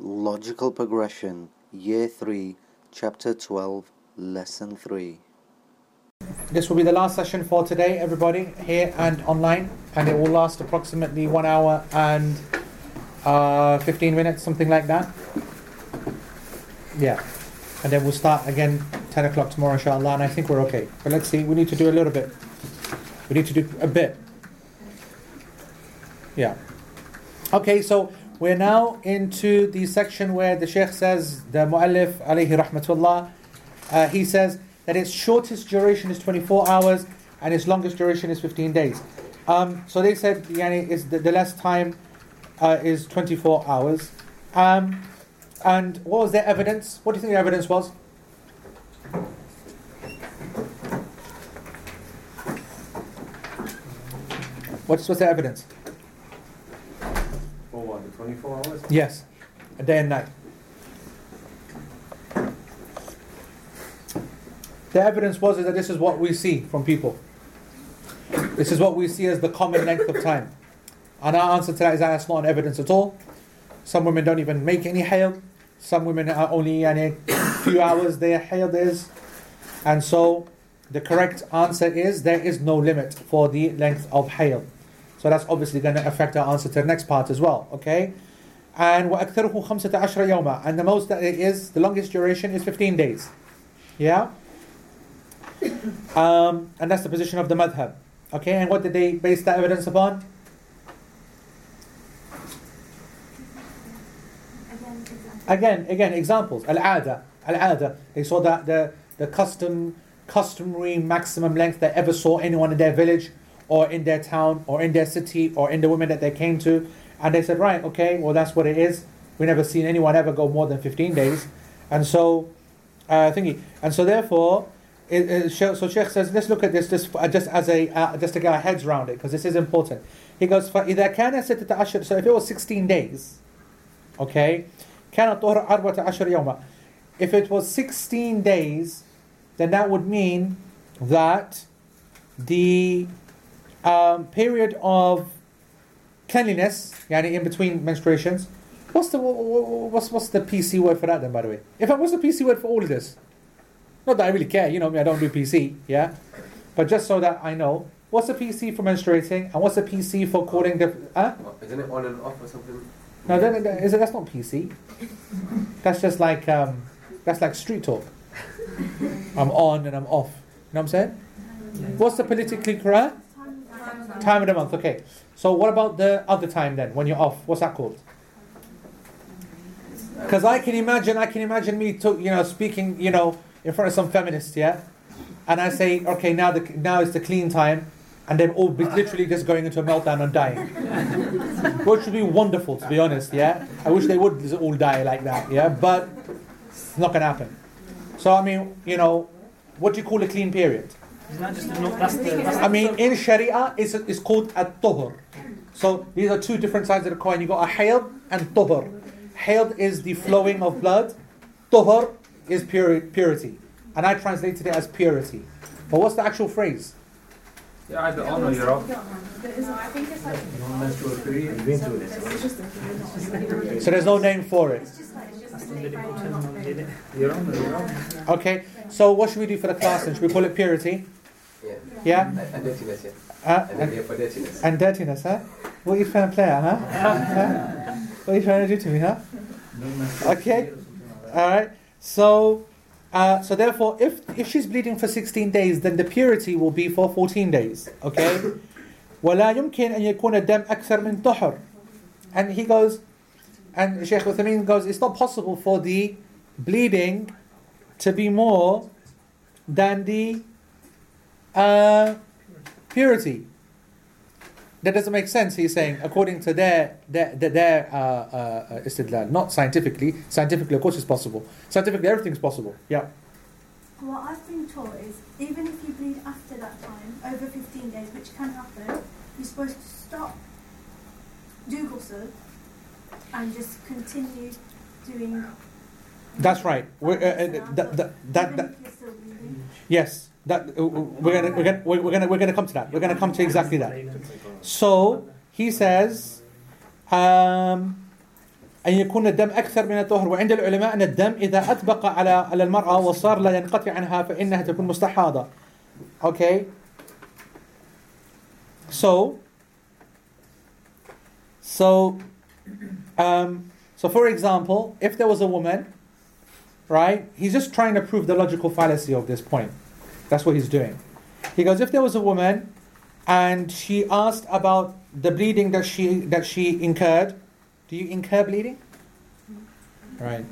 Logical Progression, Year 3, Chapter 12, Lesson 3. This will be the last session for today, everybody, here and online, and it will last approximately one hour and uh, 15 minutes, something like that. Yeah. And then we'll start again 10 o'clock tomorrow, inshallah, and I think we're okay. But let's see, we need to do a little bit. We need to do a bit. Yeah. Okay, so we're now into the section where the Sheikh says, the Mu'allif, alayhi rahmatullah, uh, he says that its shortest duration is 24 hours and its longest duration is 15 days. Um, so they said yani, is the, the less time uh, is 24 hours. Um, and what was their evidence? What do you think the evidence was? What's, what's the evidence? For what, the 24 hours? Yes, a day and night. The evidence was is that this is what we see from people. This is what we see as the common length of time. And our answer to that is that that's not an evidence at all. Some women don't even make any hail. Some women are only a few hours their hail is. And so the correct answer is there is no limit for the length of hail. So that's obviously going to affect our answer to the next part as well. Okay? And وَأَكْثَرُهُ خَمْسَةَ عَشْرَ يَوْمًا And the most that it is, the longest duration is 15 days. Yeah? Um, and that's the position of the madhab. Okay, and what did they base that evidence upon? Again, again, examples. Al-ada, al-ada. They saw that the, the custom, customary maximum length they ever saw anyone in their village or in their town or in their city or in the women that they came to. And they said, right, okay, well, that's what it is. We never seen anyone ever go more than 15 days. And so, uh, thingy. And so therefore, it, it, so Sheikh says, let's look at this just, uh, just as a, uh, just to get our heads around it, because this is important. He goes, فَإِذَا كَانَ سِتَّةَ عَشْرٍ So if it was 16 days, okay, كَانَ طُهْرَ أَرْبَةَ عَشْرِ يَوْمًا If it was 16 days, then that would mean that the um, period of cleanliness, yani in between menstruations, what's the what's what's the PC word for that then? By the way, if I what's the PC word for all of this? Not that I really care, you know me, I don't do PC, yeah, but just so that I know, what's the PC for menstruating and what's the PC for calling the? Huh? Isn't it on and off or something? No, that, that, is it, that's not PC. That's just like um, that's like street talk. I'm on and I'm off. You know what I'm saying? What's the politically correct? Time of the month. Okay. So what about the other time then, when you're off? What's that called? Because I can imagine, I can imagine me, to, you know, speaking, you know, in front of some feminists, yeah, and I say, okay, now the now is the clean time, and they're all literally just going into a meltdown and dying, which would be wonderful, to be honest, yeah. I wish they would all die like that, yeah, but it's not gonna happen. So I mean, you know, what do you call a clean period? That's the, that's the, I mean, in Sharia, it's, it's called a tuhur. So these are two different sides of the coin. You got a hayd and tuhur. Hayd is the flowing of blood. Tuhur is puri- purity. And I translated it as purity. But what's the actual phrase? Yeah, either on or you're off. So there's no name for it. That's the medical terminology. You're on or you're off. Okay. So what should we do for the class then? Should we call it purity? Yeah. Yeah? And, and dirtiness, yeah. Uh, And then yeah, for dirtiness. and dirtiness, huh? What are you trying to play at, huh? huh? What are you trying to do to me, huh? Okay. All right. So, uh, so therefore, if if she's bleeding for 16 days, then the purity will be for 14 days. Okay. ولا يمكن أن يكون الدم أكثر من طهر. And he goes, and Sheikh Uthaymeen goes, it's not possible for the bleeding to be more than the uh, purity. That doesn't make sense. He's saying, according to their their their, their uh, uh, istidlal, not scientifically. Scientifically, of course, it's possible. Scientifically, everything's possible. Yeah. What I've been taught is even if you bleed after that time, over 15 days, which can happen, you're supposed to stop, do ghusl, and just continue doing. That's right. We're, uh, uh, that, that, that, that, if you're still bleeding. yes That uh, we're gonna we're gonna we're gonna we're gonna come to that. We're gonna come to exactly that. So he says, um, أن يكون الدم أكثر من الطهر وعند العلماء أن الدم إذا أطبق على على المرأة وصار لا ينقطع عنها فإنها تكون مستحاضة. Okay. So, so, um, so for example, if there was a woman, right? He's just trying to prove the logical fallacy of this point. That's what he's doing. He goes, if there was a woman and she asked about the bleeding that she that she incurred, do you incur bleeding? Right.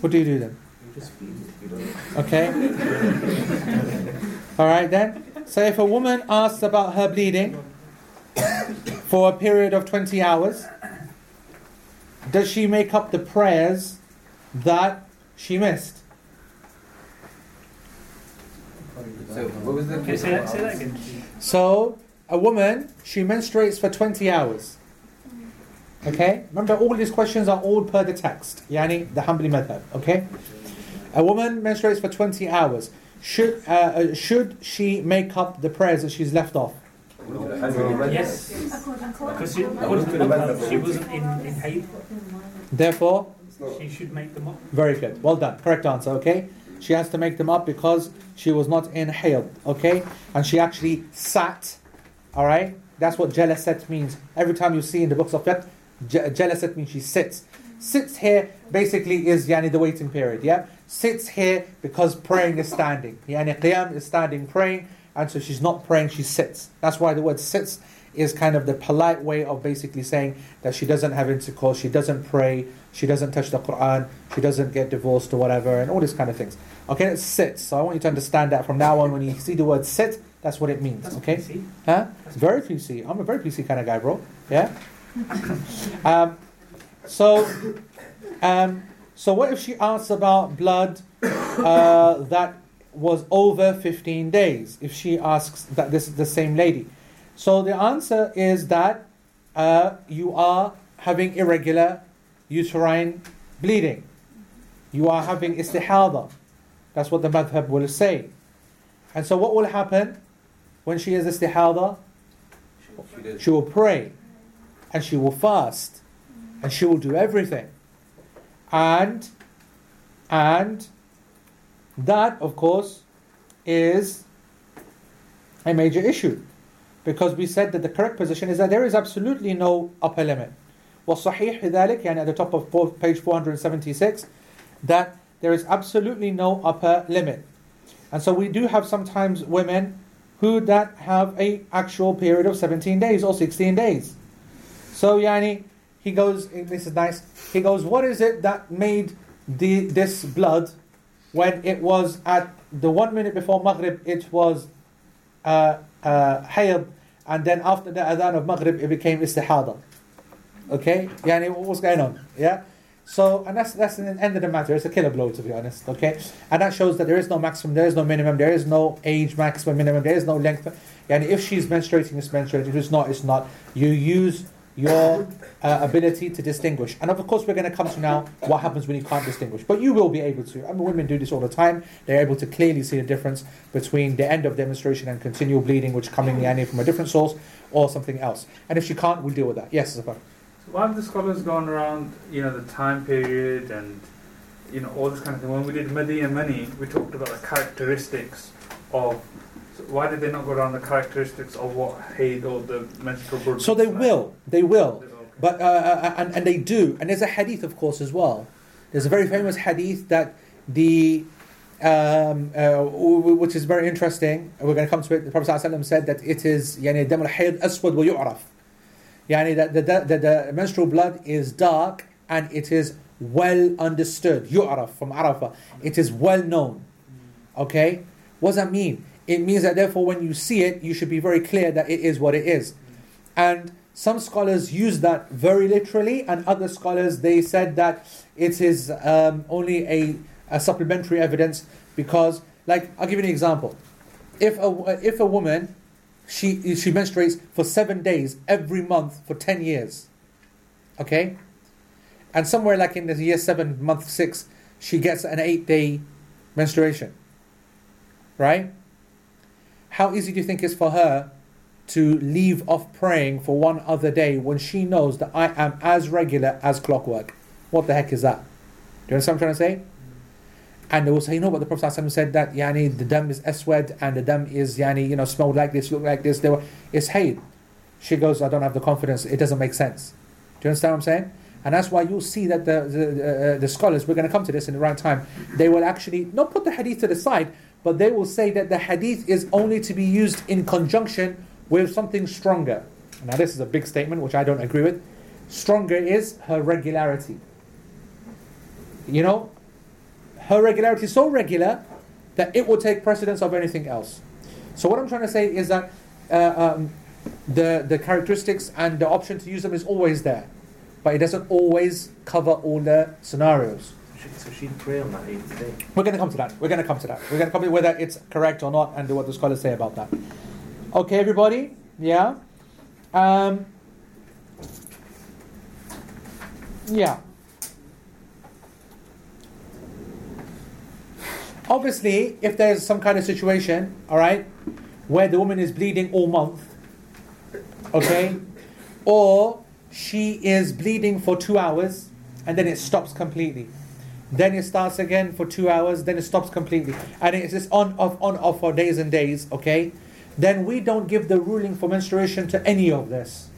What do you do then? Okay. All right then. So if a woman asks about her bleeding for a period of 20 hours, does she make up the prayers that she missed? So, what was the Okay, say that, say that again. So a woman, she menstruates for 20 hours. Okay? Remember all these questions are all per the text. Yani the Hanbali method. Okay? A woman menstruates for 20 hours. Should, uh, uh, should she make up the prayers that she's left off? Yes, because she, according to the madhab, she wasn't in, in haid. Therefore, She should make them up. very good. Well done. Correct answer. Okay? She has to make them up because she was not in hayd. Okay? And she actually sat. Alright? That's what jalasat means. Every time you see in the books of fiqh, jalasat means she sits. Sits here basically is yani the waiting period. Yeah? Sits here because praying is standing. Yani qiyam is standing praying, and so she's not praying, she sits. That's why the word sits is kind of the polite way of basically saying that she doesn't have intercourse, she doesn't pray, she doesn't touch the Quran, she doesn't get divorced or whatever, and all these kind of things. Okay, it sits. So I want you to understand that from now on, when you see the word sit, that's what it means. That's Okay? PC. Huh? Very PC. I'm a very PC kind of guy, bro. Yeah. um, so, um, so what if she asks about blood uh, that was over 15 days? If she asks that this is the same lady, so the answer is that uh, you are having irregular uterine bleeding. You are having istihada. That's what the madhab will say. And so what will happen when she is istihada? She. She will pray and she will fast and she will do everything. And and that of course is a major issue because we said that the correct position is that there is absolutely no upper limit. والصحيح في ذلك يعني at the top of four- page 476 that there is absolutely no upper limit. And so we do have sometimes women who that have a actual period of 17 days or 16 days. So Yani, he goes, this is nice, he goes, what is it that made the, this blood when it was at the one minute before Maghrib, it was uh, uh, hayd, and then after the adhan of Maghrib, it became istihada. Okay? Yani, what was going on? Yeah? So, and that's that's the end of the matter. It's a killer blow, to be honest. Okay, and that shows that there is no maximum, there is no minimum, there is no age maximum, minimum, there is no length. And if she's menstruating, it's menstruating. If it's not, it's not. You use your uh, ability to distinguish. And of course, we're going to come to now what happens when you can't distinguish. But you will be able to. I mean, women do this all the time. They're able to clearly see the difference between the end of menstruation and continual bleeding, which coming yani from a different source or something else. And if she can't, we'll deal with that. Yes, Zafar Why have the scholars gone around, you know, the time period and, you know, all this kind of thing? When we did Medina Mani, we talked about the characteristics of. So why did they not go around the characteristics of what Haid or the menstrual blood? So they looks like? will. They will. They will, okay. But uh, uh, and, and they do, and there's a hadith, of course, as well. There's a very famous hadith that the um, uh, w- which is very interesting. We're going to come to it. The Prophet ﷺ said that it is يعني دم الحيض أسود ويعرف. Yani that the, the, the menstrual blood is dark and it is well understood. Yu'araf from Arafah. It is well known. Okay? What does that mean? It means that therefore when you see it, you should be very clear that it is what it is. And some scholars use that very literally, and other scholars they said that it is um, only a, a, supplementary evidence because, like, I'll give you an example. If a, if a woman she she menstruates for seven days every month for ten years, okay, and somewhere like in the year seven, month six, she gets an eight day menstruation, right? How easy do you think it's for her to leave off praying for one other day when she knows that I am as regular as clockwork. What the heck is that? Do you understand what I'm trying to say? And they will say, you know what the Prophet said that yani, the dam is aswad and the dam is yani, you know, smelled like this, looked like this. They were, it's hayd. She goes, I don't have the confidence. It doesn't make sense. Do you understand what I'm saying? And that's why you'll see that the, the, uh, the scholars, we're going to come to this in the right time, they will actually not put the hadith to the side, but they will say that the hadith is only to be used in conjunction with something stronger. Now, this is a big statement which I don't agree with. Stronger is her regularity. You know, her regularity is so regular that it will take precedence of anything else. So, what I'm trying to say is that uh, um, the, the characteristics and the option to use them is always there, but it doesn't always cover all the scenarios. So she'd pray on that eighth day. We're going to come to that. We're going to come to that. We're going to come to whether it's correct or not and what the scholars say about that. Okay, everybody? Yeah? Um, yeah. Obviously, if there's some kind of situation, all right, where the woman is bleeding all month, okay, or she is bleeding for two hours and then it stops completely. Then it starts again for two hours, then it stops completely. And it's just on, off, on, off for days and days, okay? Then we don't give the ruling for menstruation to any of this,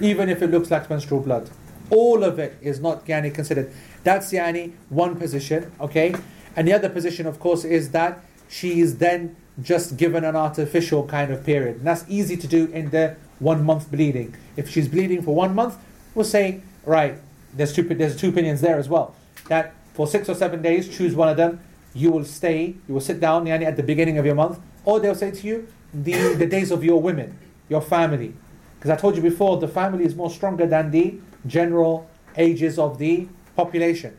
even if it looks like menstrual blood. All of it is not yani considered. That's yani one position, okay? And the other position, of course, is that she is then just given an artificial kind of period. And that's easy to do in the one month bleeding. If she's bleeding for one month, we'll say, right, there's two, there's two opinions there as well. That for six or seven days, choose one of them. You will stay, you will sit down yani, at the beginning of your month, or they'll say to you, the, the days of your women, your family. Because I told you before, the family is more stronger than the general ages of the population.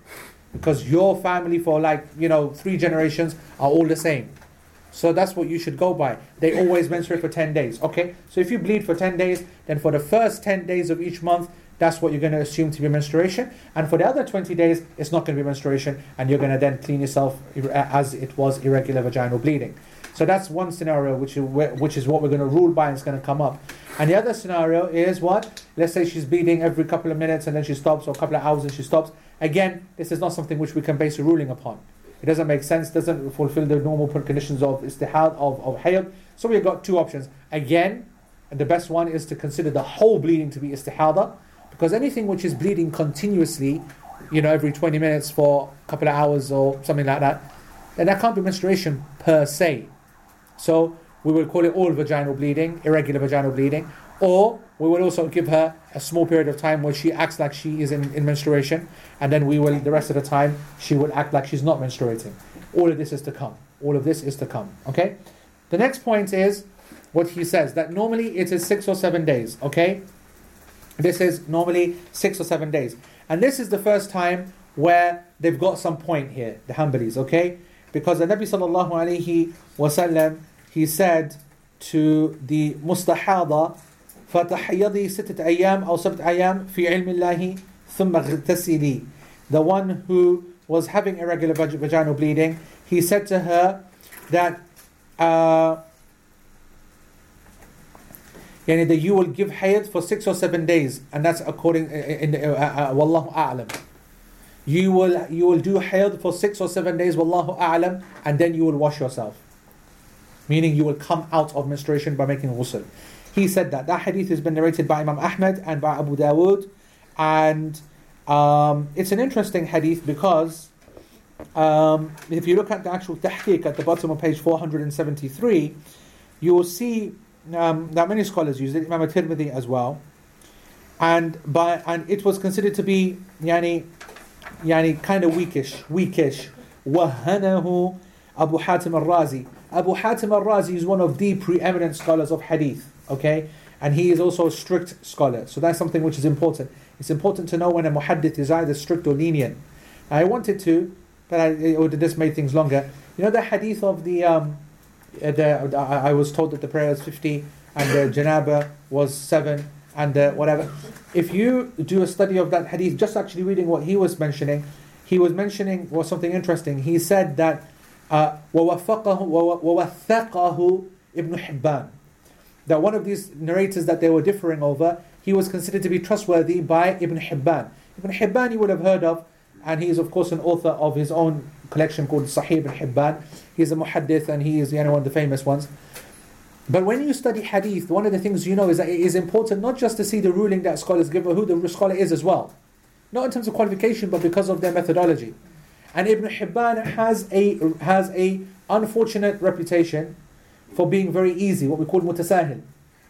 Because your family for like, you know, three generations are all the same. So that's what you should go by. They always menstruate for 10 days. Okay? So if you bleed for 10 days, then for the first 10 days of each month, that's what you're going to assume to be menstruation. And for the other 20 days, it's not going to be menstruation, and you're going to then clean yourself as it was irregular vaginal bleeding. So that's one scenario which is, which is what we're going to rule by and it's going to come up. And the other scenario is what? Let's say she's bleeding every couple of minutes and then she stops, or a couple of hours and she stops. Again, this is not something which we can base a ruling upon. It doesn't make sense, doesn't fulfill the normal conditions of istihad, of, of hayd. So we've got two options. Again, and the best one is to consider the whole bleeding to be istihada, because anything which is bleeding continuously, you know, every 20 minutes for a couple of hours or something like that, then that can't be menstruation per se. So we will call it all vaginal bleeding, irregular vaginal bleeding, or we will also give her a small period of time where she acts like she is in, in menstruation, and then we will, the rest of the time, she will act like she's not menstruating. All of this is to come. All of this is to come. Okay? The next point is what he says that normally it is six or seven days. Okay? This is normally six or seven days. And this is the first time where they've got some point here, the Hanbalis, okay? Because the Nabi sallallahu alayhi wasallam, he said to the mustahada, فتحيضي ستة أيام أو سبت أيام في علم الله ثم اغتسلي. The one who was having irregular vag- vaginal bleeding, he said to her that uh, yani that you will give hayd for six or seven days, and that's according in, in uh, uh, wallahu a'lam. You will you will do hayd for six or seven days, wallahu a'lam, and then you will wash yourself. Meaning you will come out of menstruation by making ghusl. He said that. That hadith has been narrated by Imam Ahmad and by Abu Dawood, and um, it's an interesting hadith because um, if you look at the actual tahqiq at the bottom of page 473, you will see um, that many scholars use it, Imam Tirmidhi as well, and by and it was considered to be yani, yani kind of weakish, weakish. وهنه Abu Hatim al-Razi. Abu Hatim al-Razi is one of the preeminent scholars of hadith, okay? And he is also a strict scholar. So that's something which is important. It's important to know when a muhaddith is either strict or lenient. I wanted to, but I, or this made things longer. You know the hadith of the, um, uh, the I I was told that the prayer is 50 and the janaba was 7 and uh, whatever. If you do a study of that hadith, just actually reading what he was mentioning, he was mentioning was something interesting. He said that uh, ووفقه ووثقه ابن حبان that one of these narrators that they were differing over, he was considered to be trustworthy by Ibn Hibban. Ibn Hibban you would have heard of, and he is of course an author of his own collection called Sahih Ibn Hibban. He's a muhaddith and he is you know, one of the famous ones. But when you study hadith, one of the things you know is that it is important not just to see the ruling that scholars give, but who the scholar is as well. Not in terms of qualification, but because of their methodology. And Ibn Hibban has a has a unfortunate reputation for being very easy, what we call mutasahil,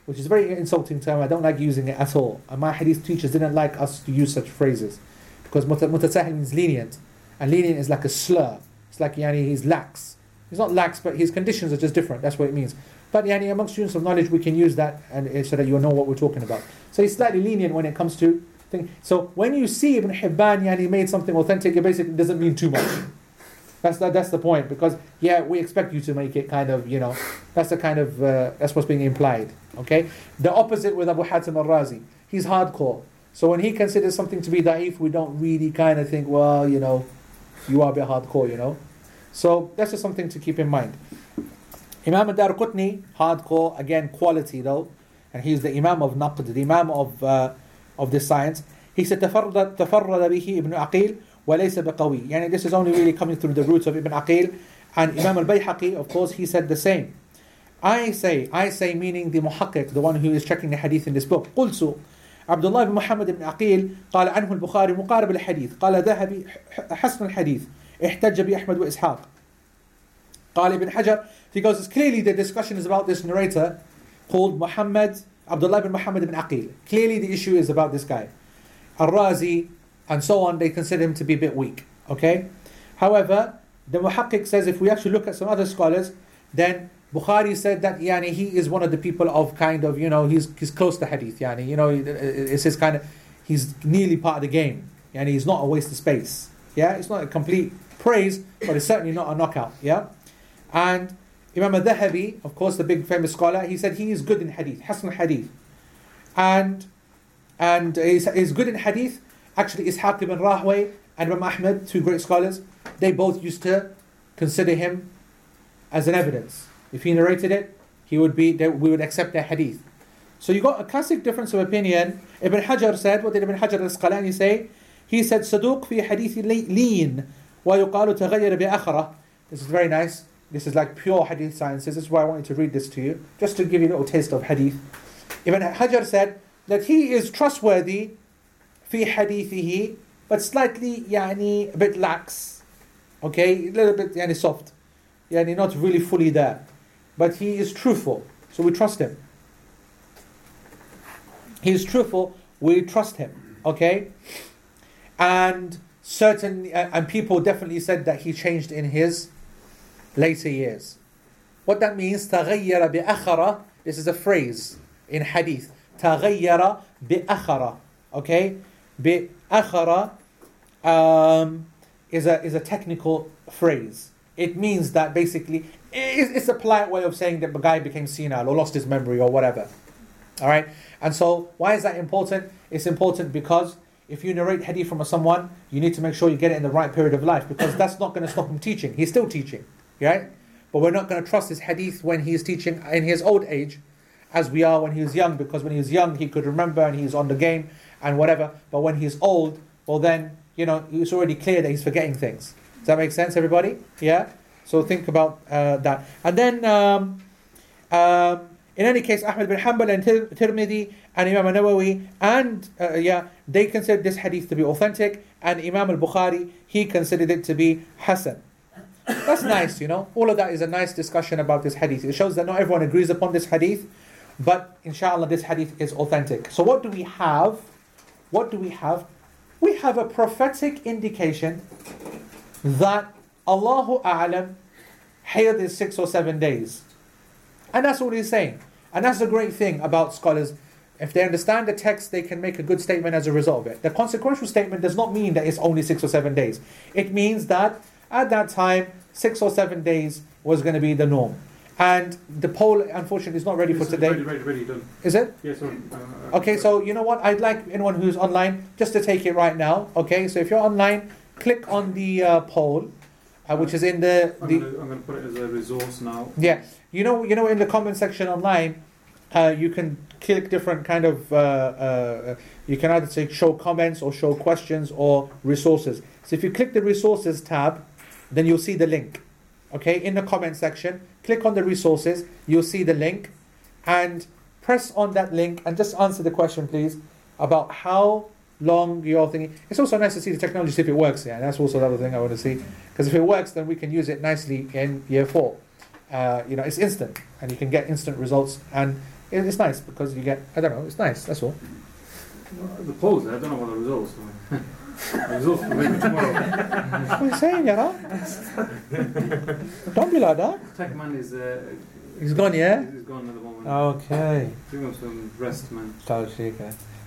which is a very insulting term. I don't like using it at all. And my hadith teachers didn't like us to use such phrases because muta- mutasahil means lenient, and lenient is like a slur. It's like yani he's lax. He's not lax, but his conditions are just different. That's what it means. But yani among students of knowledge, we can use that and uh, so that you know what we're talking about. So he's slightly lenient when it comes to things. So when you see Ibn Hibban he made something authentic, it basically doesn't mean too much. That's the, that's the point because yeah, we expect you to make it kind of you know that's the kind of uh, that's what's being implied. Okay, the opposite with Abu Hatim al-Razi. He's hardcore. So when he considers something to be da'if, we don't really kind of think, well, you know, you are a bit hardcore, you know. So that's just something to keep in mind. Imam al-Darqutni, hardcore, again, quality though, and he's the Imam of Naqd, the Imam of uh, of this science. He said, تفرد تفرد به ابن عقيل وليس بقوي. Yani this is only really coming through the roots of Ibn Aqil. And Imam al-Bayhaqi, of course, he said the same. I say, I say meaning the muhaqqiq, the one who is checking the hadith in this book. قلت عبد الله بن محمد بن عقيل قال عنه البخاري مقارب الحديث قال ذهبي حسن الحديث احتج بأحمد وإسحاق قال ابن حجر he goes it's clearly the discussion is about this narrator called Muhammad Abdullah ibn Muhammad ibn Aqil clearly the issue is about this guy Al-Razi and so on they consider him to be a bit weak okay however the muhaqqiq says if we actually look at some other scholars then Bukhari said that yani, he is one of the people of kind of, you know, he's, he's close to hadith. Yani, you know, it's his kind of, he's nearly part of the game. Yani, he's not a waste of space. Yeah, it's not a complete praise, but it's certainly not a knockout. Yeah, and Imam al-Dhahabi, of course, the big famous scholar, he said he is good in hadith, Hasan hadith. And and he's, he's good in hadith. Actually, Ishaq ibn Rahway and Imam Ahmed, two great scholars, they both used to consider him as an evidence. If he narrated it, he would be we would accept the hadith. So you got a classic difference of opinion. Ibn Hajar said, what did Ibn Hajar al-Asqalani say? He said, Saduq fi hadithi layyin, wa yuqalu تغير بأخرة. This is very nice. This is like pure hadith sciences. This is why I wanted to read this to you, just to give you a little taste of hadith. Ibn Hajar said that he is trustworthy fi hadithihi, but slightly yani, a bit lax. Okay, a little bit yani, soft. Yani, not really fully there. But he is truthful, so we trust him. He is truthful, we trust him. Okay? And certain, uh, and people definitely said that he changed in his later years. What that means, تغير بأخرة, this is a phrase in hadith. تغير بأخرة. Okay? بأخرة um, is, a, is a technical phrase. It means that basically, it's a polite way of saying that the guy became senile or lost his memory or whatever. All right? And so, why is that important? It's important because if you narrate hadith from someone, you need to make sure you get it in the right period of life because that's not going to stop him teaching. He's still teaching, right? But we're not going to trust his hadith when he's teaching in his old age as we are when he was young because when he was young, he could remember and he's on the game and whatever. But when he's old, well, then, you know, it's already clear that he's forgetting things. Does that make sense, everybody? Yeah? So think about uh, that. And then, um, um, in any case, Ahmed bin Hanbal and Tir- Tirmidhi and Imam Nawawi and uh, yeah, they considered this hadith to be authentic, and Imam al Bukhari he considered it to be Hasan. That's nice, you know. All of that is a nice discussion about this hadith. It shows that not everyone agrees upon this hadith, but inshallah, this hadith is authentic. So, what do we have? What do we have? We have a prophetic indication that Allahu A'lam Hayd is six or seven days. And that's all he's saying. And that's the great thing about scholars. If they understand the text, they can make a good statement as a result of it. The consequential statement does not mean that it's only six or seven days. It means that at that time, six or seven days was going to be the norm. And the poll, unfortunately, is not ready for today. Ready, ready, ready, done. Is it? Yes, yeah, uh, Okay, so you know what? I'd like anyone who's online just to take it right now. Okay, so if you're online, click on the uh, poll, uh, which is in the. I'm the I'm gonna put it as a resource now. yeah, you know, you know, in the comment section online, uh, you can click different kind of. Uh, uh, you can either say show comments or show questions or resources. So if you click the resources tab, then you'll see the link. Okay, in the comment section, click on the resources. You'll see the link, and press on that link and just answer the question, please, about how long you're thinking. It's also nice to see the technology, see if it works. Yeah, that's also another thing I want to see. Because if it works, then we can use it nicely in year four. Uh, you know, it's instant, and you can get instant results, and it- it's nice because you get. I don't know, it's nice. That's all. The polls, I don't know what the results results will maybe tomorrow. What are you saying, you know? Don't be like that. Tech man is, uh, He's gone, yeah. is gone at the moment. Okay. Give him some rest, man.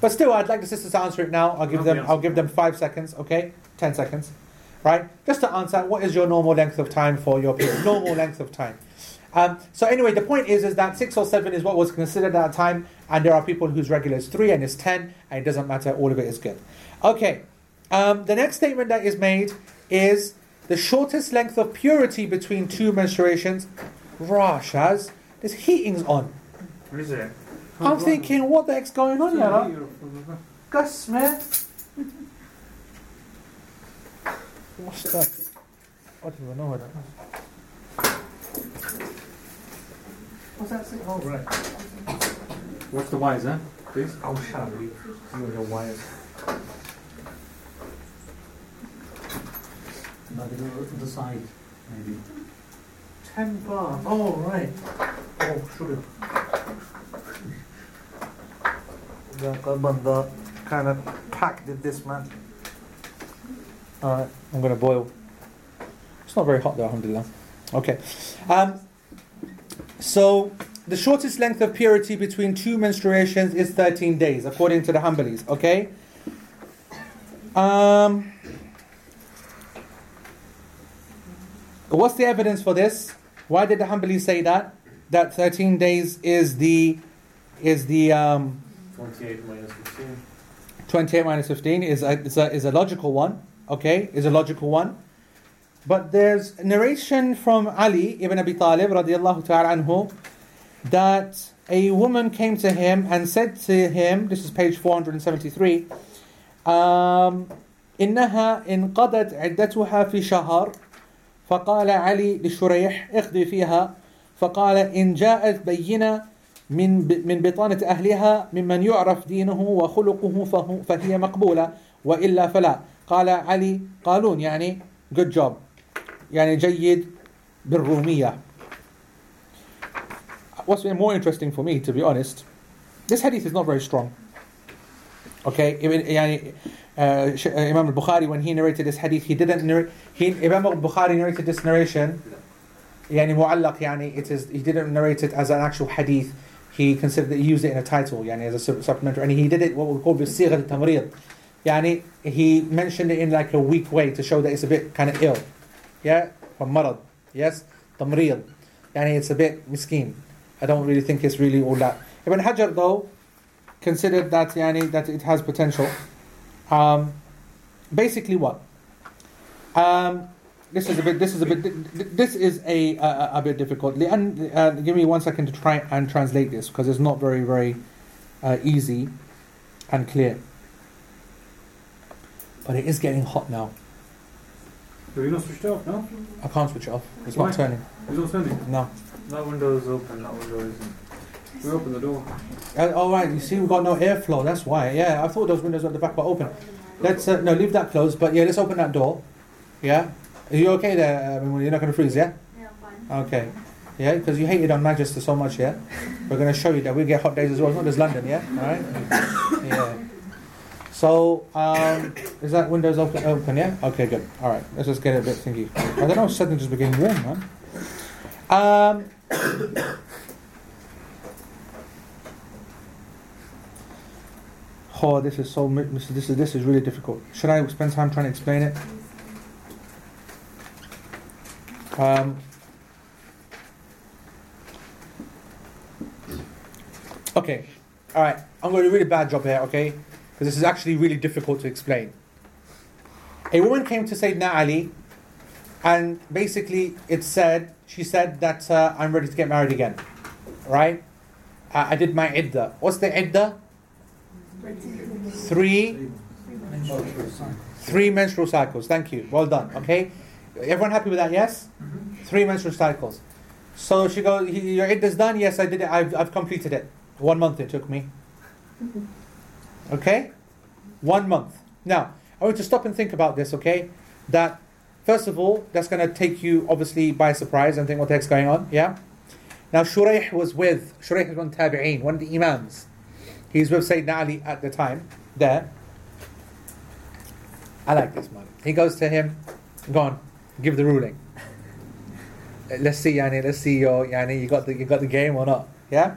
But still, I'd like the sisters to answer it now. I'll give I'll them. I'll give them five seconds. Okay, ten seconds, right? Just to answer, what is your normal length of time for your period? normal length of time. Um, so anyway, the point is, is that six or seven is what was considered at that time, and there are people whose regular is three and it's ten, and it doesn't matter. All of it is good. Okay. Um, the next statement that is made is the shortest length of purity between two menstruations. Rashas, this heating's on. What is it? I'm thinking, what the heck's going on here? Gus, man. What's that? I don't even know what that is. What's that say? Oh, right. What's the wise, huh? Please. Oh, shut up, you. You and your wires. No, they go the side, maybe. 10 bar. Oh, right. Oh, sugar. The banda kind of packed in this, man. Alright, I'm going to boil. It's not very hot though, alhamdulillah. Okay. Um, so, the shortest length of purity between two menstruations is 13 days, according to the Hanbalis. Okay? Um, what's the evidence for this? Why did the Hanbalis say that? That 13 days is the is the um, 28 minus 15. 28 minus 15 is a, is a, is a logical one. Okay, is a logical one. But there's narration from Ali ibn Abi Talib radiallahu ta'ala anhu that a woman came to him and said to him, this is page 473, um, إنها انقضت عدتها في شهر فقال علي لشريح اقضي فيها. فقال إن جاءت بينة من من بطانة أهلها ممن يعرف دينه وخلقه فهو فهي مقبولة وإلا فلا. قال علي قالون يعني good job يعني جيد بالرومية. What's been more interesting for me, to be honest, this hadith is not very strong. Okay, يعني, Uh, uh, Imam al-Bukhari when he narrated this hadith, he didn't narrate. Imam al-Bukhari narrated this narration. يعني معلق يعني it is. He didn't narrate it as an actual hadith. He considered that he used it in a title, يعني as a supplementary, and he did it what we call bisigh al-tamrid. Yani he mentioned it in like a weak way to show that it's a bit kind of ill. Yeah, from مرض Yes, tamrid. يعني it's a bit مسكين. I don't really think it's really all that. Ibn Hajar though considered that yani that it has potential. Um, basically, what? Um, this is a bit. This is a bit. This is a a, a bit difficult. And uh, give me one second to try and translate this because it's not very very uh, easy and clear. But it is getting hot now. You not switch it off? No. I can't switch it off. It's Why? not turning. It's not turning. No. That window is open. That window isn't. We open the door. Uh, all right. You see, we've got no airflow. That's why. Yeah, I thought those windows at the back were open. Let's uh, no leave that closed. But yeah, let's open that door. Yeah. Are you okay there? Uh, you're not going to freeze, yeah? Yeah, fine. Okay. Yeah, because you hated on Manchester so much, yeah? We're going to show you that we get hot days as well. It's not just London, yeah? All right? Yeah. So, um, is that windows open, open, yeah? Okay, good. All right, let's just get it a bit thingy. I don't know, suddenly just became warm, man. Um, oh, this is so, this is, this is, really difficult. Should I spend time trying to explain it? Um, okay, all right. I'm going to do a really bad job here, okay? Because this is actually really difficult to explain. A woman came to Sayyidina Ali, and basically it said, she said that uh, I'm ready to get married again, right? I, I did my idda. What's the idda? Three, three menstrual cycles. Thank you. Well done. Okay. Everyone happy with that? Yes. Mm-hmm. Three menstrual cycles. So she goes, "He- "Your idda's done." Yes, I did it. I've, I've completed it. One month it took me. Mm-hmm. Okay. One month. Now I want to stop and think about this. Okay. That first of all, that's going to take you obviously by surprise and think what the heck's going on. Yeah. Now Shuraih was with Shuraih was one of the tabi'een, one of the imams. He's with Sayyidina Ali at the time. There. I like this man. He goes to him, go on, give the ruling. Uh, Let's see, Yani, let's see your Yani, you got the you got the game or not. Yeah?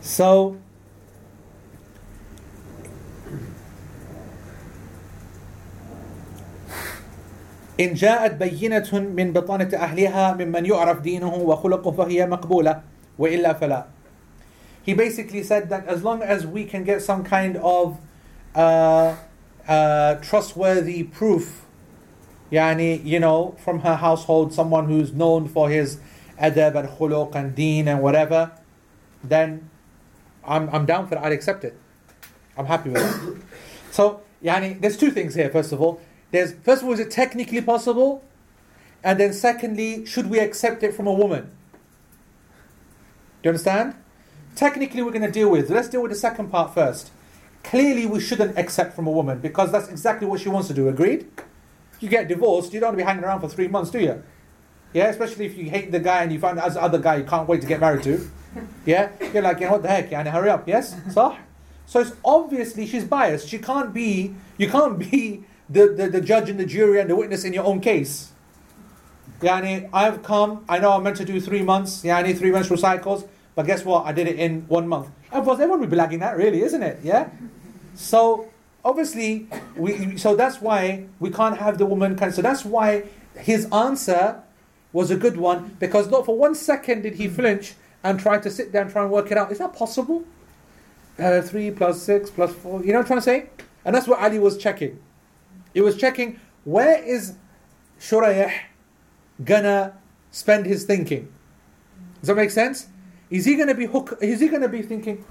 So إن جاءت بينة من بطانة أهلها ممن يعرف دينه وخلقه فهي مقبولة وإلا فلا. he basically said that as long as we can get some kind of uh, uh, trustworthy proof, yani, you know, from her household, someone who's known for his adab and khuluq and deen and whatever, then I'm, I'm down for it. I'd accept it. I'm happy with it. So, yani, there's two things here, first of all. There's, first of all, is it technically possible? And then secondly, should we accept it from a woman? Do you understand? Technically, we're going to deal with. Let's deal with the second part first. Clearly, we shouldn't accept from a woman because that's exactly what she wants to do. Agreed? You get divorced, you don't want to be hanging around for three months, do you? Yeah, especially if you hate the guy and you find as other guy you can't wait to get married to. Yeah, you're like, you know what the heck, yeah, hurry up, yes, صح? So it's obviously she's biased. She can't be, you can't be the, the, the judge and the jury and the witness in your own case. Yani, I've come, I know I'm meant to do three months, Yeah, yani, three menstrual cycles, but guess what? I did it in one month. Everyone, everyone would be lagging that, really, isn't it? Yeah? So, obviously, we, so that's why we can't have the woman, kind so that's why his answer was a good one, because not for one second did he flinch and try to sit down and try and work it out. Is that possible? Uh, three plus six plus four, you know what I'm trying to say? And that's what Ali was checking. He was checking where is Shurayh gonna spend his thinking. Does that make sense? Is he gonna be hook? Is he gonna be thinking,